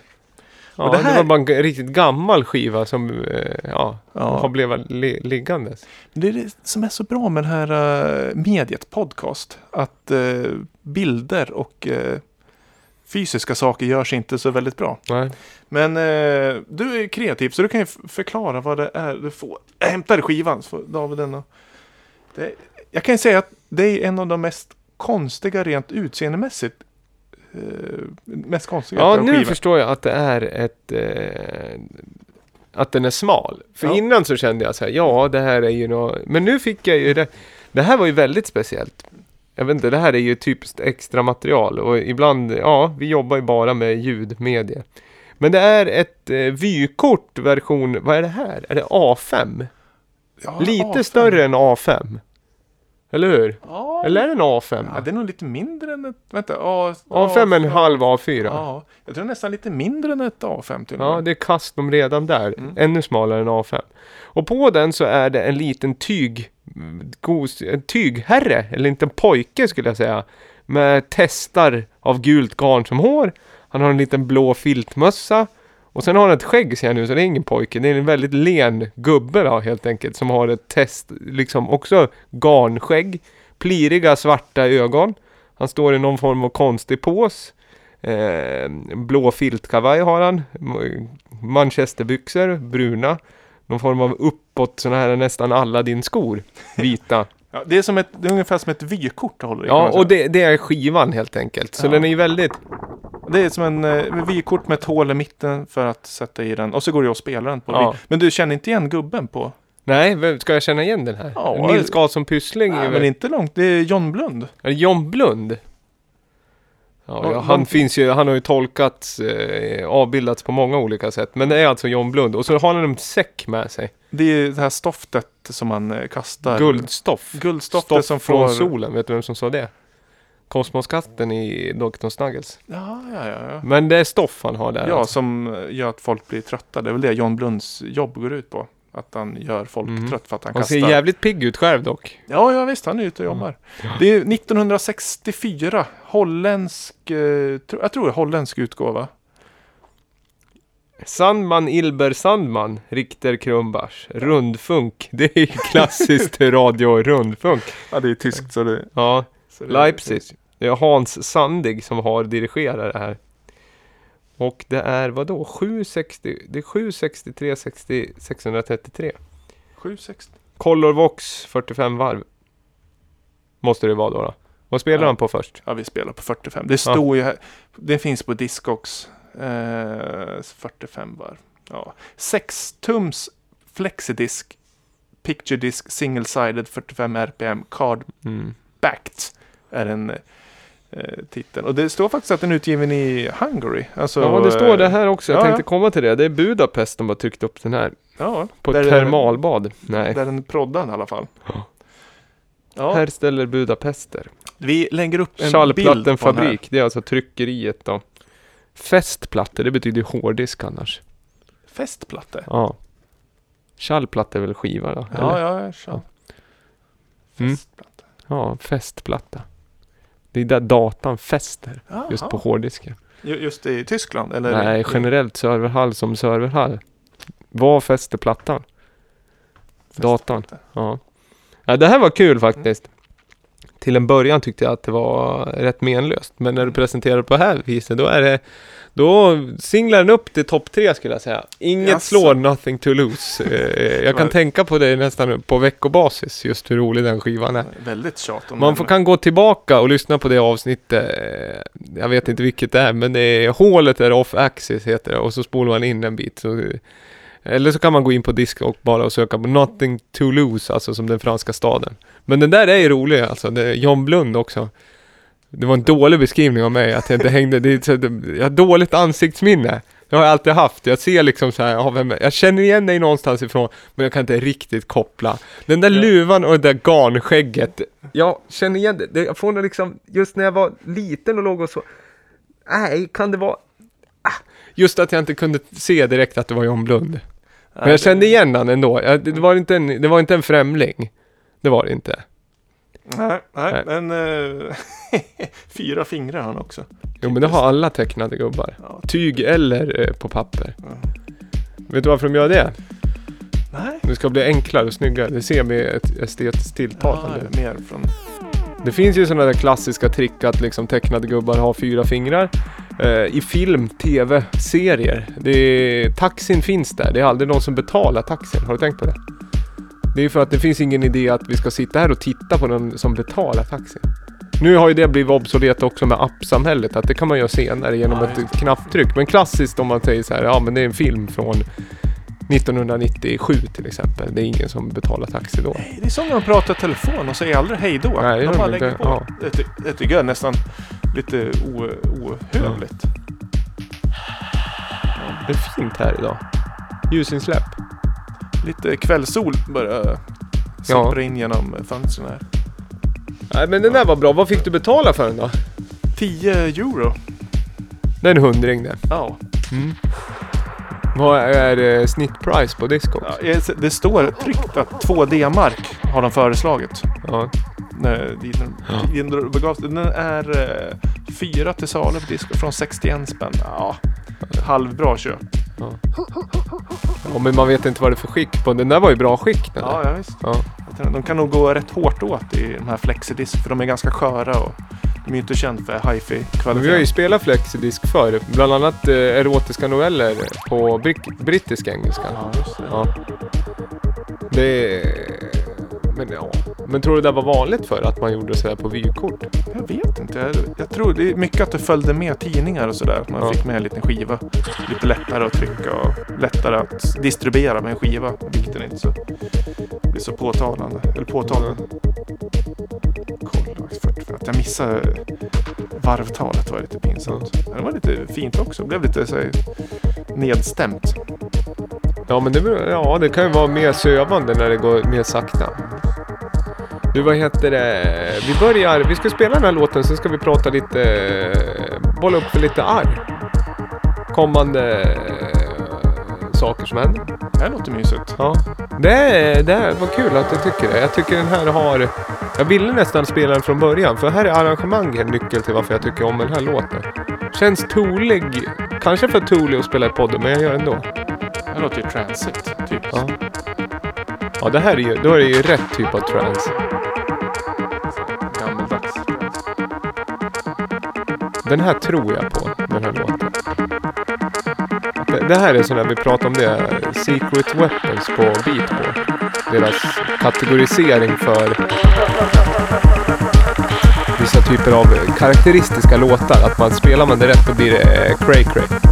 Speaker 1: Ja, det,
Speaker 2: det här-
Speaker 1: var bara en riktigt gammal skiva som eh, ja,
Speaker 2: Ja.
Speaker 1: har blivit li liggandes.
Speaker 2: Det är det som är så bra med det här uh, mediet, podcast. Att eh, bilder och eh, fysiska saker görs inte så väldigt bra.
Speaker 1: Nej.
Speaker 2: Men du är kreativ så du kan ju förklara vad det är du får. Jag hämtar skivan så får David den och- det, Jag kan ju säga att det är en av de mest konstiga rent utseendemässigt. Eh, mest konstiga
Speaker 1: Ja, nu
Speaker 2: skivor.
Speaker 1: förstår jag att det är ett... Eh, att den är smal. För
Speaker 2: Ja.
Speaker 1: innan så kände jag så här, ja det här är ju något... Men nu fick jag ju det... Det här var ju väldigt speciellt. Jag vet inte, det här är ju typiskt extra material och ibland, ja, vi jobbar ju bara med ljudmedie. Men det är ett eh, vykort version, vad är det här? Är det A5?
Speaker 2: Ja,
Speaker 1: Lite
Speaker 2: A5.
Speaker 1: större än A5. Eller hur?
Speaker 2: Ja,
Speaker 1: Eller är det en A5?
Speaker 2: ja, det är nog lite mindre än ett... Vänta, A,
Speaker 1: A5 är en halv A4.
Speaker 2: Ja, jag tror nästan lite mindre än ett A5 till
Speaker 1: Ja, det är custom redan där.
Speaker 2: Mm.
Speaker 1: Ännu smalare än A5. Och på den så är det en liten tyg... Gos, en tygherre, eller en liten pojke skulle jag säga. Med testar av gult garn som hår. Han har en liten blå filtmössa. Och sen har han ett skägg ser jag nu, så det är ingen pojke. Det är en väldigt len gubbe då helt enkelt. Som har ett test, liksom också garnskägg. Pliriga svarta ögon. Han står i någon form av konstig pås. Eh, blå filtkavaj har han. Manchesterbyxor, bruna. Någon form av uppåt, sådana här nästan alla din skor. Vita.
Speaker 2: Ja, det, är som ett, det är ungefär som ett vykort du håller i.
Speaker 1: ja, och det, det är skivan helt enkelt. Så
Speaker 2: Ja.
Speaker 1: den är ju väldigt...
Speaker 2: det är som en eh, vykort med ett hål i mitten för att sätta i den. Och så går det att spela den på.
Speaker 1: Ja.
Speaker 2: Men du känner inte igen gubben på?
Speaker 1: Nej, vem- ska jag känna igen den här?
Speaker 2: Ja,
Speaker 1: Nils Karlsson Pyssling?
Speaker 2: Nej, men inte långt. Det är John Blund.
Speaker 1: Är det John Blund? Ja,
Speaker 2: Ja,
Speaker 1: han finns ju, han har ju tolkats, eh, avbildats på många olika sätt. Men det är alltså John Blund. Och så har han en säck med sig.
Speaker 2: Det är det här stoftet som man eh, kastar.
Speaker 1: Guldstoff.
Speaker 2: Guldstoftet
Speaker 1: Stoff
Speaker 2: som
Speaker 1: från
Speaker 2: får...
Speaker 1: solen. Vet du vem som sa det? Kosmoskatten i Dr. Snuggles.
Speaker 2: Ja, ja, ja. ja.
Speaker 1: Men det är stoff han har där.
Speaker 2: Ja,
Speaker 1: alltså.
Speaker 2: som gör att folk blir trötta. Det är väl det John Blunds jobb går ut på. Att han gör folk
Speaker 1: Mm.
Speaker 2: trött för att han
Speaker 1: Han
Speaker 2: kastar.
Speaker 1: ser jävligt pigg ut själv dock.
Speaker 2: Ja, ja visst. Han är ute och jobbar. Det är 1964. Holländsk, eh, tro, jag tror det är holländsk utgåva.
Speaker 1: Sandman Ilber Sandman, Richter Krumbach, Rundfunk. Det är ju klassiskt radio rundfunk.
Speaker 2: Ja, det är tyskt så det...
Speaker 1: Ja,
Speaker 2: Så det
Speaker 1: Leipzig. Det är Hans Sandig som har dirigerat det här. Och det är vadå? 760, det är 763 60, 633.
Speaker 2: 760.
Speaker 1: Color Vox 45 varv. Måste det vara då. då. Vad spelar
Speaker 2: Ja.
Speaker 1: han på först?
Speaker 2: Ja, vi spelar på 45. Det står ju här. Det finns på Discogs. Eh, 45 varv. Ja. 6 tums flexidisk. Picture disk single sided 45 RPM card
Speaker 1: Mm.
Speaker 2: backed. Är en titeln. Och det står faktiskt att den är utgiven i Hungary. Alltså,
Speaker 1: Ja, det står det här också. Jag
Speaker 2: ja,
Speaker 1: tänkte komma till det. Det är Budapest de har tryckt upp den här.
Speaker 2: Ja,
Speaker 1: På ett termalbad. Nej,
Speaker 2: Där den är proddad i alla fall.
Speaker 1: Ja. Här ställer Budapester.
Speaker 2: vi lägger upp en bild
Speaker 1: Schallplattenfabrik, det är alltså tryckeriet då. Fästplattor, det betyder ju hårddisk annars.
Speaker 2: Fästplatta.
Speaker 1: Ja. Schallplatta är väl skiva då?
Speaker 2: Ja,
Speaker 1: eller?
Speaker 2: ja, ja. ja.
Speaker 1: Mm.
Speaker 2: Fästplatta.
Speaker 1: ja, fästplatta. Det är där datan fäster, just
Speaker 2: Jaha.
Speaker 1: på hårddisken.
Speaker 2: Ju- Just i Tyskland? Eller?
Speaker 1: Nej, generellt serverhall som serverhall. Vad fäster plattan? Datan. Ja. ja. Det här var kul faktiskt. Till en början tyckte jag att det var rätt menlöst. Men när du presenterar det på det här viset, då är det... Då singlar den upp till topp tre skulle jag säga. Inget
Speaker 2: Jaså?
Speaker 1: slår Nothing to lose. Eh, Jag kan tänka på det nästan på veckobasis, just hur rolig den skivan är.
Speaker 2: Väldigt tjat om
Speaker 1: Man får, kan gå tillbaka och lyssna på det avsnittet. eh, Jag vet inte vilket det är, men det är hålet är off axis heter det. Och så spolar man in en bit. Så, eller så kan man gå in på disk och bara och söka på Nothing to lose, alltså som den franska staden. Men den där är ju rolig alltså. Det är John Blund också. Det var en dålig beskrivning av mig, att jag inte hängde. Det är, jag har dåligt ansiktsminne. Det har jag alltid haft. Jag ser liksom så här, ja, vem är- jag känner igen dig någonstans ifrån, men jag kan inte riktigt koppla. Den där luvan och det där garnskägget, jag känner igen det. Jag får liksom, just när jag var liten och låg och så, nej, kan det vara, ah, just att jag inte kunde se direkt att det var John Blund. Men jag kände igen han ändå. Det, var inte en, det var inte en främling. Det var det inte.
Speaker 2: Nej, nej,
Speaker 1: Nej.
Speaker 2: men eh, fyra fingrar han också.
Speaker 1: Jo men det har alla tecknade gubbar.
Speaker 2: Ja.
Speaker 1: Tyg eller eh, på papper.
Speaker 2: Ja.
Speaker 1: Vet du varför de gör det?
Speaker 2: Nej.
Speaker 1: Det ska bli enklare och snyggare. Det ser mer ett estetiskt
Speaker 2: Ja,
Speaker 1: tilltalande ut.
Speaker 2: mer från...
Speaker 1: Det finns ju sådana där klassiska trick att liksom tecknade gubbar har fyra fingrar. Eh, I film, tv, serier. Det är, taxin finns där. Det är aldrig någon som betalar taxin. Har du tänkt på det? Det är för att det finns ingen idé att vi ska sitta här och titta på någon som betalar taxin. Nu har ju det blivit obsolet också med appsamhället. Att det kan man göra senare genom ett knapptryck. Men klassiskt om man säger så här, ja men det är en film från 1997 till exempel. Det är ingen som betalar taxi då.
Speaker 2: Nej, det är som när man pratar i telefon och säger aldrig hej då.
Speaker 1: Nej, det
Speaker 2: de bara lägger
Speaker 1: inte.
Speaker 2: på.
Speaker 1: Ja.
Speaker 2: Det, ty- det tycker jag är nästan lite ohövligt.
Speaker 1: Det är fint här idag. Ljusinsläpp.
Speaker 2: Lite kvällssol börjar sippra in genom fönstren här.
Speaker 1: Nej men den där var bra. Vad fick du betala för den då?
Speaker 2: 10 euro.
Speaker 1: Det är en hundring det.
Speaker 2: Ja.
Speaker 1: Mm. Vad är eh, snittprice på Discogs?
Speaker 2: ja. Det står tryckt att 2 D-mark har de föreslagit.
Speaker 1: Ja.
Speaker 2: När dit den- den begav sig. Den är eh, fyra till salu på disco från 61 spänn. Ja, halvbra köp.
Speaker 1: Ja. ja men man vet inte vad det är för skick på den. Där var ju bra skick den
Speaker 2: Ja, ja visst.
Speaker 1: Ja.
Speaker 2: De kan nog gå rätt hårt åt i de här flexidisk för de är ganska sköra och de är ju inte kända för hi-fi kvalitet.
Speaker 1: vi har ju spelat flexidisk förr. Bland annat eh, erotiska noveller på brittisk engelska.
Speaker 2: Ja, just det.
Speaker 1: Ja. Det Men ja. Men tror du det var vanligt för att man gjorde sådär på vykort?
Speaker 2: Jag vet inte. Jag, jag tror det är mycket att det följde med tidningar och sådär. Att man
Speaker 1: Ja.
Speaker 2: fick med en liten skiva. Lite lättare att trycka och lättare att distribuera med en skiva. Vilket inte så, blir så påtalande. Eller påtalande. Kolla, 45. Att jag missade varvtalet var lite pinsamt. Men det var lite fint också. Det blev lite så här, nedstämt.
Speaker 1: Ja men det, ja, det kan ju vara mer sövande när det går mer sakta. Du, vad heter det? Vi börjar, vi ska spela den här låten, sen ska vi prata lite, eh, bolla upp för lite arr. Kommande eh, saker som händer.
Speaker 2: Det här låter mysigt.
Speaker 1: Ja. Det, det var kul att du tycker det. Jag tycker den här har, jag ville nästan spela den från början, för här är arrangemanget en nyckel till varför jag tycker om den här låten. Känns tolig, kanske för Thule att spela i podden, men jag gör det ändå.
Speaker 2: Det låter ju transigt. Typ.
Speaker 1: Ja. Ja, det här är ju, då är det ju rätt typ av trance. Den här tror jag på, den här låten. Det, det här är sån där vi pratade om det, Secret Weapons på Beatport. Deras kategorisering för vissa typer av karaktäristiska låtar. Att man spelar man det rätt då blir det eh, cray cray.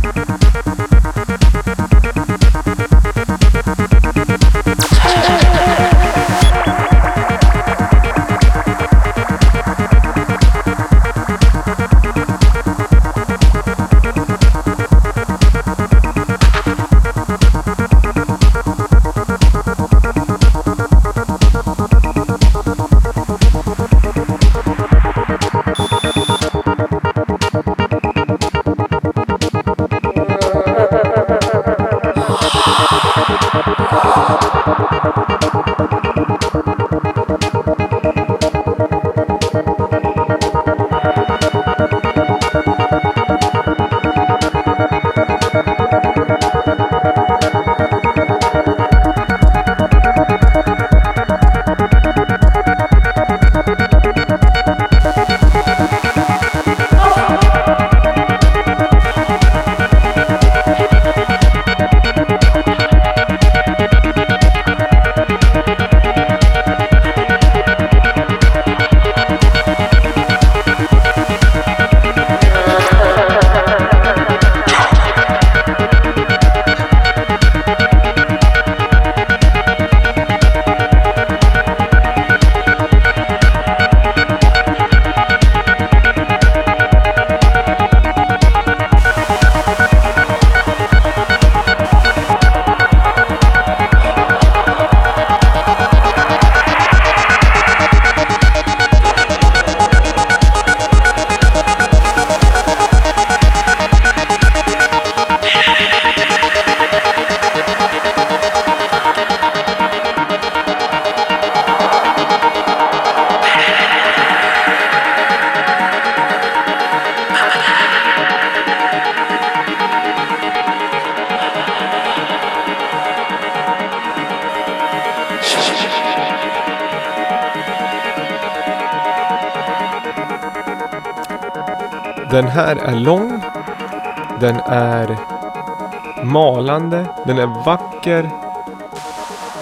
Speaker 1: Vacker.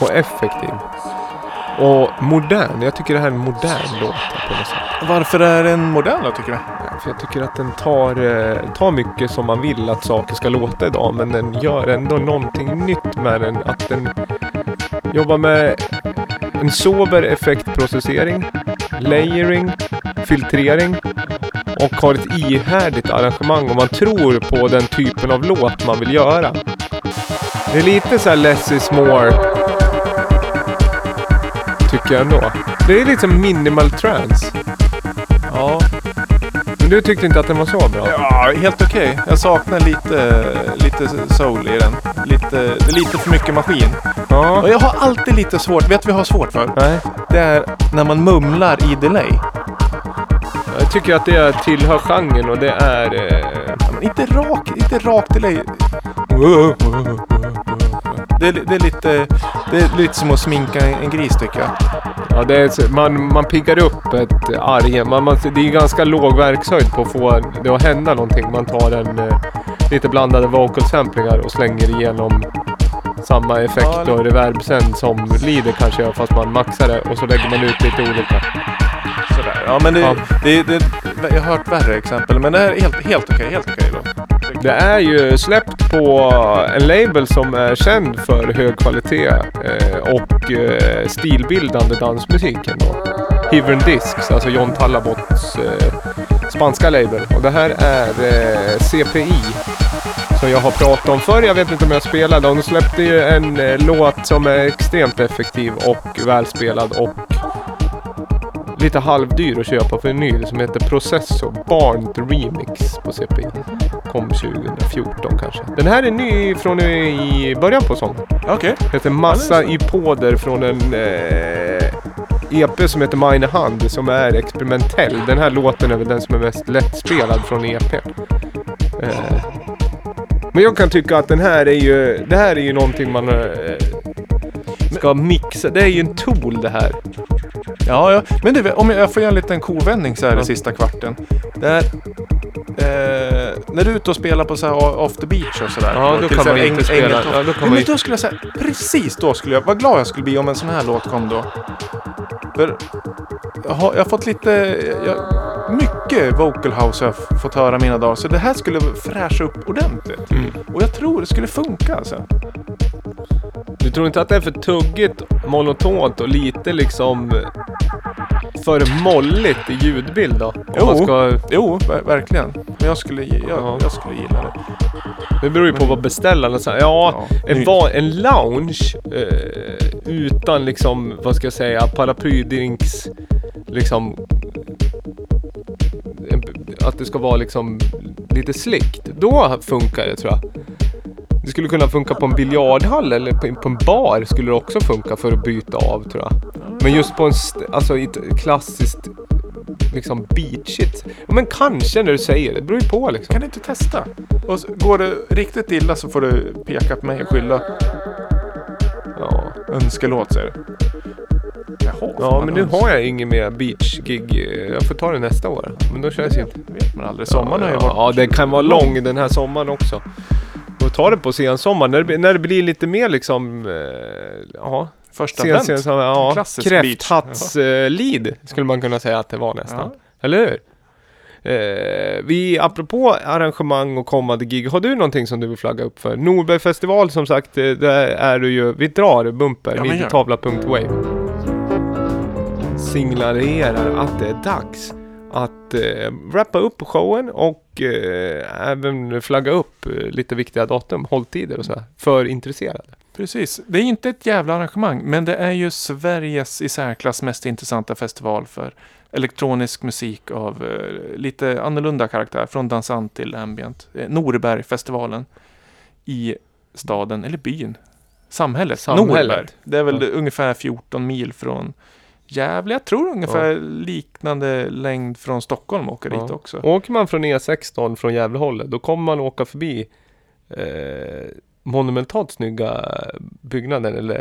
Speaker 1: Och effektiv. Och modern. Jag tycker det här är en modern låt på något sätt.
Speaker 2: Varför är den modern då tycker du?
Speaker 1: För jag tycker att den tar, eh, tar mycket som man vill att saker ska låta idag. Men den gör ändå någonting nytt med den. Att den jobbar med en sober effektprocessering, layering, filtrering och har ett ihärdigt arrangemang om man tror på den typen av låt man vill göra. Det är lite så här less is more. Tycker jag ändå. Det är liksom minimal trance.
Speaker 2: Ja,
Speaker 1: Men du tyckte inte att den var så bra?
Speaker 2: ja helt okej. Jag saknar lite, lite soul i den. Lite, det är lite för mycket maskin.
Speaker 1: Ja.
Speaker 2: Och jag har alltid lite svårt, vet du vad jag har svårt för?
Speaker 1: Nej.
Speaker 2: Det är när man mumlar i delay.
Speaker 1: Jag tycker att det tillhör genren och det är... Eh,
Speaker 2: Ja, men inte rak, inte rak delay. Det är, det är lite, det är lite som att sminka en, gris tycker jag.
Speaker 1: ja, det är, man, man piggar upp ett arg. Man, man, det är ganska låg verkshöjd på att få det att hända någonting. Man tar en eh, lite blandade vocal samplingar och slänger igenom samma effekt
Speaker 2: Ja,
Speaker 1: och reverb sen som Leader kanske gör fast man maxar det och så lägger man ut lite olika.
Speaker 2: Sådär. Ja men det,
Speaker 1: Ja.
Speaker 2: det, det, jag har hört värre exempel. Men det här är helt, helt okej, helt okej då.
Speaker 1: Det är ju släppt på en label som är känd för hög kvalitet eh, och eh, stilbildande dansmusik ändå. Hivern Discs, alltså John Tallabots eh, spanska label. Och det här är CPI som jag har pratat om förr. Jag vet inte om jag spelade. De släppte ju en låt som är extremt effektiv och välspelad och lite halvdyr att köpa för en ny som heter Processor Barn Remix på CPI. Kom 2014 kanske. Den här är ny från i början på sommaren.
Speaker 2: Okej.
Speaker 1: Heter Massa ipoder från en eh, EP som heter Meine Hand som är experimentell. Den här låten är väl den som är mest lättspelad från EP. Eh, Men jag kan tycka att den här är ju, det här är ju någonting man eh, ska mixa. Det är ju en tool det här.
Speaker 2: Ja, ja. Men du, om jag får göra en liten kovändning så här i sista kvarten. Det är, eh, när du är ute och spelar på så här off the beach och sådär.
Speaker 1: Ja, då kan man inte spela- ja, då kan
Speaker 2: Nej, men då skulle jag säga, precis då skulle jag, vad glad jag skulle bli om en sån här låt kom då. För jag har, jag har fått lite, jag, mycket vocal house har jag fått höra mina dagar. Så det här skulle fräscha upp ordentligt.
Speaker 1: Mm.
Speaker 2: Och jag tror det skulle funka alltså.
Speaker 1: Du tror inte att det är för tuggigt, monotont och lite liksom för molligt i ljudbild då? Om
Speaker 2: Jo.
Speaker 1: ska,
Speaker 2: Jo, ver- verkligen. Men jag skulle, jag,
Speaker 1: Ja.
Speaker 2: jag skulle gilla det.
Speaker 1: det beror ju på vad beställaren säger. Ja,
Speaker 2: Ja,
Speaker 1: en, va, en lounge eh, utan liksom, vad ska jag säga, paraplydrinks, liksom att det ska vara liksom lite slickt. Då funkar det tror jag. Det skulle kunna funka på en biljardhall eller på, på en bar skulle det också funka för att bryta av tror jag. Men just på en, alltså ett klassiskt liksom beachigt. Ja, men kanske när du säger det. Det beror ju på liksom.
Speaker 2: Kan du inte testa? Och så, går det riktigt illa så får du peka på mig och skylla
Speaker 1: Ja,
Speaker 2: önskelåt säger du. Jaha,
Speaker 1: ja men nu har jag ingen mer beach-gig. Jag får ta det nästa år. Men då känns det inte...
Speaker 2: Det vet man aldrig. Sommaren har ju
Speaker 1: ja,
Speaker 2: varit...
Speaker 1: Ja, den kan vara lång den här sommaren också. Och ta det på sensommaren. När det, när det blir lite mer liksom... Eh, ja,
Speaker 2: Första
Speaker 1: sen, sen, så, ja,
Speaker 2: Klassisk beach.
Speaker 1: kräfthatts-lead skulle man kunna säga att det var nästan.
Speaker 2: Ja.
Speaker 1: Eller hur? Eh, vi, apropå arrangemang och kommande gig, har du någonting som du vill flagga upp för? Norbergfestival som sagt, eh, där är du ju, vi drar bumper,
Speaker 2: Ja,
Speaker 1: midjetavla.wave. Signalerar att det är dags att eh, wrappa upp showen och eh, även flagga upp eh, lite viktiga datum, hålltider och så här, för intresserade.
Speaker 2: Precis. Det är inte ett jävla arrangemang, men det är ju Sveriges i särklass mest intressanta festival för elektronisk musik av eh, lite annorlunda karaktär. Från dansant till ambient. Eh, Norbergfestivalen i staden, eller byn. Samhället.
Speaker 1: Samhället.
Speaker 2: Norberg. Det är väl
Speaker 1: Ja.
Speaker 2: ungefär 14 mil från Gävle. Jag tror ungefär liknande längd från Stockholm åker dit
Speaker 1: Ja.
Speaker 2: också.
Speaker 1: Åker man från E16 från Gävlehållet då kommer man åka förbi eh, monumentalt snygga byggnaden eller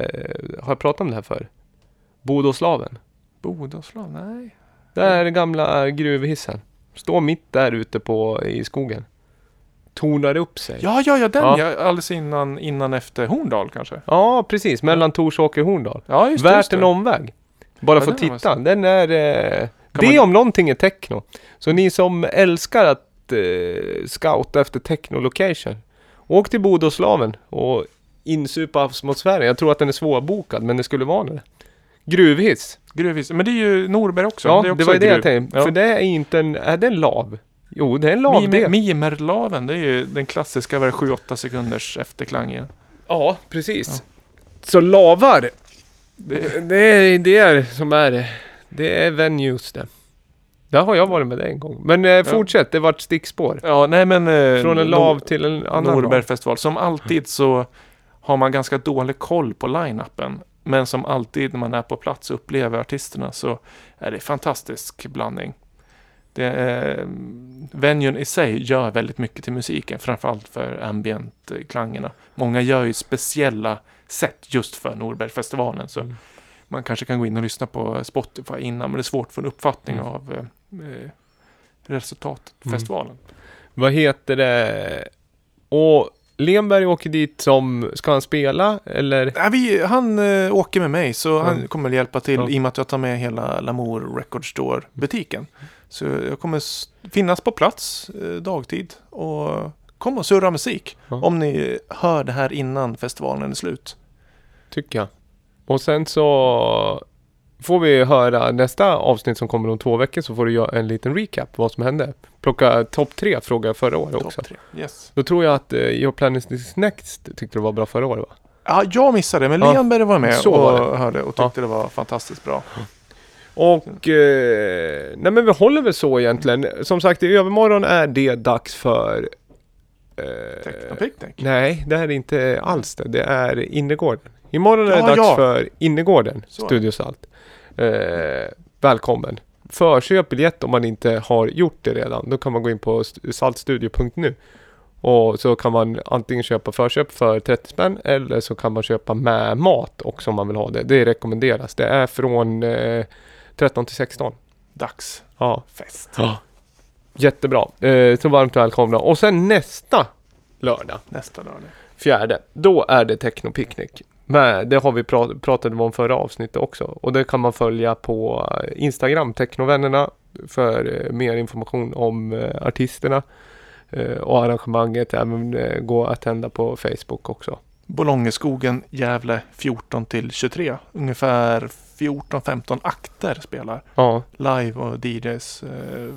Speaker 1: har jag pratat om det här för? Bodåslaven.
Speaker 2: Bodaslav? Nej.
Speaker 1: Det är den gamla gruvhissen. Står mitt där ute på, i skogen. Tornar upp sig.
Speaker 2: Ja, ja, ja, den
Speaker 1: Ja.
Speaker 2: ja. Alldeles innan, innan efter Horndal kanske.
Speaker 1: Ja, precis. Mellan Torsåker och Horndal.
Speaker 2: Ja, just
Speaker 1: Värt
Speaker 2: just
Speaker 1: en omväg. Bara
Speaker 2: Ja,
Speaker 1: för att titta. Den är... Eh, det
Speaker 2: man-
Speaker 1: om någonting är techno. Så ni som älskar att eh, scouta efter techno-location. Åk till Bodåslaven och insupa atmosfären. Jag tror att den är svårbokad, men det skulle vara det. Gruvhiss.
Speaker 2: Gruvhiss. Men det är ju Norberg också.
Speaker 1: Ja, det,
Speaker 2: också
Speaker 1: var ju det jag tänkte.
Speaker 2: Ja.
Speaker 1: För det är inte en... Är det en lav? Jo, det är en lav
Speaker 2: Mime-
Speaker 1: det.
Speaker 2: Mimerlaven, det är ju den klassiska, vad är det, 7-8 sekunders efterklangen.
Speaker 1: Ja, precis. Så lavar.
Speaker 2: Det,
Speaker 1: Det är det som är det. Det är venues det. Där har jag varit med dig en gång. Men eh, fortsätt, det vart stickspår.
Speaker 2: ja, nej men... Eh,
Speaker 1: Från en
Speaker 2: Nor-
Speaker 1: lav till en annan.
Speaker 2: Norbergfestival. Som alltid så har man ganska dålig koll på line-upen. Men som alltid när man är på plats och upplever artisterna så är det fantastisk blandning. Det är, venuen i sig gör väldigt mycket till musiken, framförallt för ambient-klangerna. Många gör ju speciella sätt just för Norbergfestivalen. Så
Speaker 1: Mm.
Speaker 2: man kanske kan gå in och lyssna på Spotify innan, men det är svårt att få en uppfattning
Speaker 1: Mm.
Speaker 2: av eh, resultatet på
Speaker 1: Mm.
Speaker 2: festivalen.
Speaker 1: Vad heter det? Och Lemberg åker dit som... Ska han spela? Eller?
Speaker 2: Ja, vi, han eh, åker med mig så han
Speaker 1: Ja.
Speaker 2: kommer hjälpa till
Speaker 1: Ja.
Speaker 2: i och med att jag tar med hela Lamour Record Store butiken. Så jag kommer finnas på plats eh, dagtid och kom och surra musik.
Speaker 1: Ja.
Speaker 2: Om ni hör det här innan festivalen är slut.
Speaker 1: Tycker jag. Och sen så... Får vi höra nästa avsnitt som kommer om två veckor så får du göra en liten recap vad som hände. Plocka topp tre frågade jag förra året också.
Speaker 2: Topp tre. Yes.
Speaker 1: Då tror jag att uh, Your Plan is Next tyckte det var bra förra året va?
Speaker 2: Ja, jag missade men
Speaker 1: Ja,
Speaker 2: Lenberg var med
Speaker 1: så
Speaker 2: och
Speaker 1: var det.
Speaker 2: hörde och tyckte det var fantastiskt bra.
Speaker 1: Och... Eh, nej men vi håller väl så egentligen. Som sagt i övermorgon är det dags för... Eh,
Speaker 2: Technopicnic.
Speaker 1: nej, det är inte alls det. Det är innergården. Imorgon är det
Speaker 2: Ja,
Speaker 1: dags
Speaker 2: ja.
Speaker 1: för innergården. Studio Salt. Eh, välkommen. Förköp biljett om man inte har gjort det redan. Då kan man gå in på st- saltstudio.nu Och så kan man antingen köpa förköp för 30 spänn eller så kan man köpa med mat också om man vill ha det. Det rekommenderas. Det är från eh, 13 till 16.
Speaker 2: Dags.
Speaker 1: Ja.
Speaker 2: Fest.
Speaker 1: ja. Jättebra. Eh, så varmt välkomna. Och sen nästa lördag,
Speaker 2: Nästa lördag.
Speaker 1: fjärde, då är det technopicknick. Men det har vi pra- pratade om förra avsnittet också. Och det kan man följa på Instagram, Technovännerna, för eh, mer information om eh, artisterna eh, och arrangemanget. Även gå att tända på Facebook också.
Speaker 2: Bolongeskogen, Gävle 14 till 23. Ungefär 14-15 akter spelar.
Speaker 1: Ja,
Speaker 2: Live och DJs. Eh,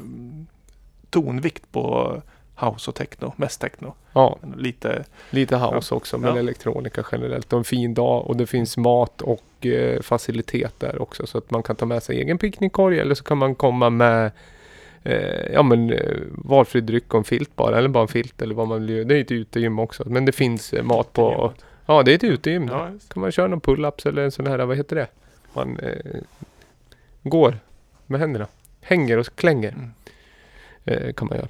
Speaker 2: tonvikt på house och techno. Mest techno.
Speaker 1: ja,
Speaker 2: Lite
Speaker 1: lite house också, men
Speaker 2: Ja.
Speaker 1: elektronika generellt. Och en fin dag och det finns mat och eh, facilitet där också. Så att man kan ta med sig egen picknickkorg eller så kan man komma med eh, ja men eh, valfri dryck och en filt bara. Eller bara en filt eller vad man vill. Det är ett utegym också. Men det finns eh, mat på... Ja, det är ett utegym.
Speaker 2: Ja,
Speaker 1: kan man köra någon pull-ups eller en sån här, vad heter det? Man eh, går med händerna. Hänger och klänger.
Speaker 2: Mm.
Speaker 1: Eh, kan man göra.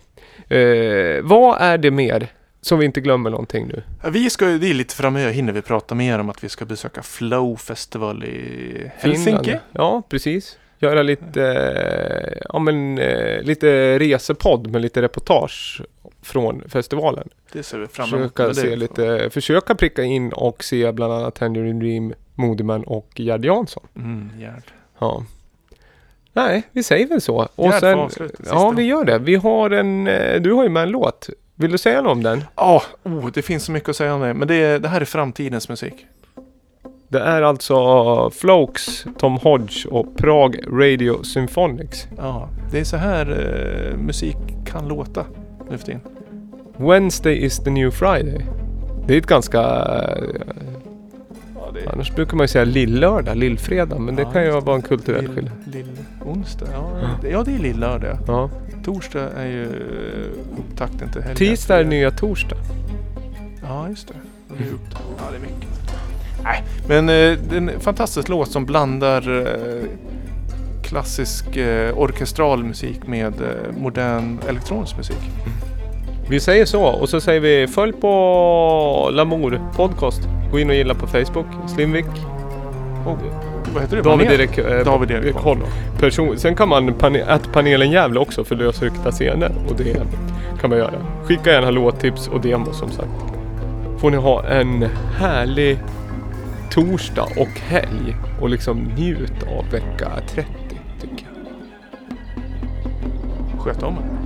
Speaker 1: Eh, vad är det mer? Så vi inte glömmer någonting nu.
Speaker 2: Ja, Vi ska, det är lite framöver hinner vi prata mer om att vi ska besöka Flow Festival i Helsinki.
Speaker 1: Finland. Ja, precis. Göra lite, eh, ja, men, eh, lite resepodd med lite reportage från festivalen.
Speaker 2: Det ser vi fram emot.
Speaker 1: Försöka, se lite, försöka pricka in och se bland annat Tangerine Dream, Modeman och Gerd Jansson.
Speaker 2: Mm, Gerd.
Speaker 1: Ja. Nej, vi säger väl så. Och sen, ja, vi gör det. Vi har en, eh, du har ju med en låt. Vill du säga något om den?
Speaker 2: Ja, oh, det finns så mycket att säga om det. Men det, det här är framtidens musik.
Speaker 1: Det är alltså Flokes, Tom Hodge och Prague Radio Symphonics.
Speaker 2: Ja, det är så här eh, musik kan låta nu för tiden.
Speaker 1: Wednesday is the new Friday. Det är ett ganska...
Speaker 2: Ja, det
Speaker 1: Annars brukar man ju säga lillördag, lillfredag. Men det
Speaker 2: Ja,
Speaker 1: kan ju vara en kulturell
Speaker 2: lill,
Speaker 1: skillnad.
Speaker 2: lill-onsdag. Ja, det, ja, det är lillördag.
Speaker 1: Ja.
Speaker 2: Torsdag är ju eh, upptakten till helgen.
Speaker 1: Tisdag är nya torsdag.
Speaker 2: Ja, just det. Det är upp Ja, det är mycket. Nej, men eh, det är en fantastisk låt som blandar eh, klassisk eh, orkestral musik med modern elektronisk musik.
Speaker 1: Vi säger så och så säger vi följ på Lamour podcast. Gå in och gilla på Facebook. Slimvik.
Speaker 2: Och, vad heter det?
Speaker 1: David? Erik, eh,
Speaker 2: David Erik
Speaker 1: Koll. Person. Sen kan man pane, att panelen Gävle också för lösryckta scener. Och det kan man göra. Skicka gärna låttips och demo som sagt. Får ni ha en härlig torsdag och helg. Och liksom njut av vecka 30 tycker jag.
Speaker 2: Sköt om er.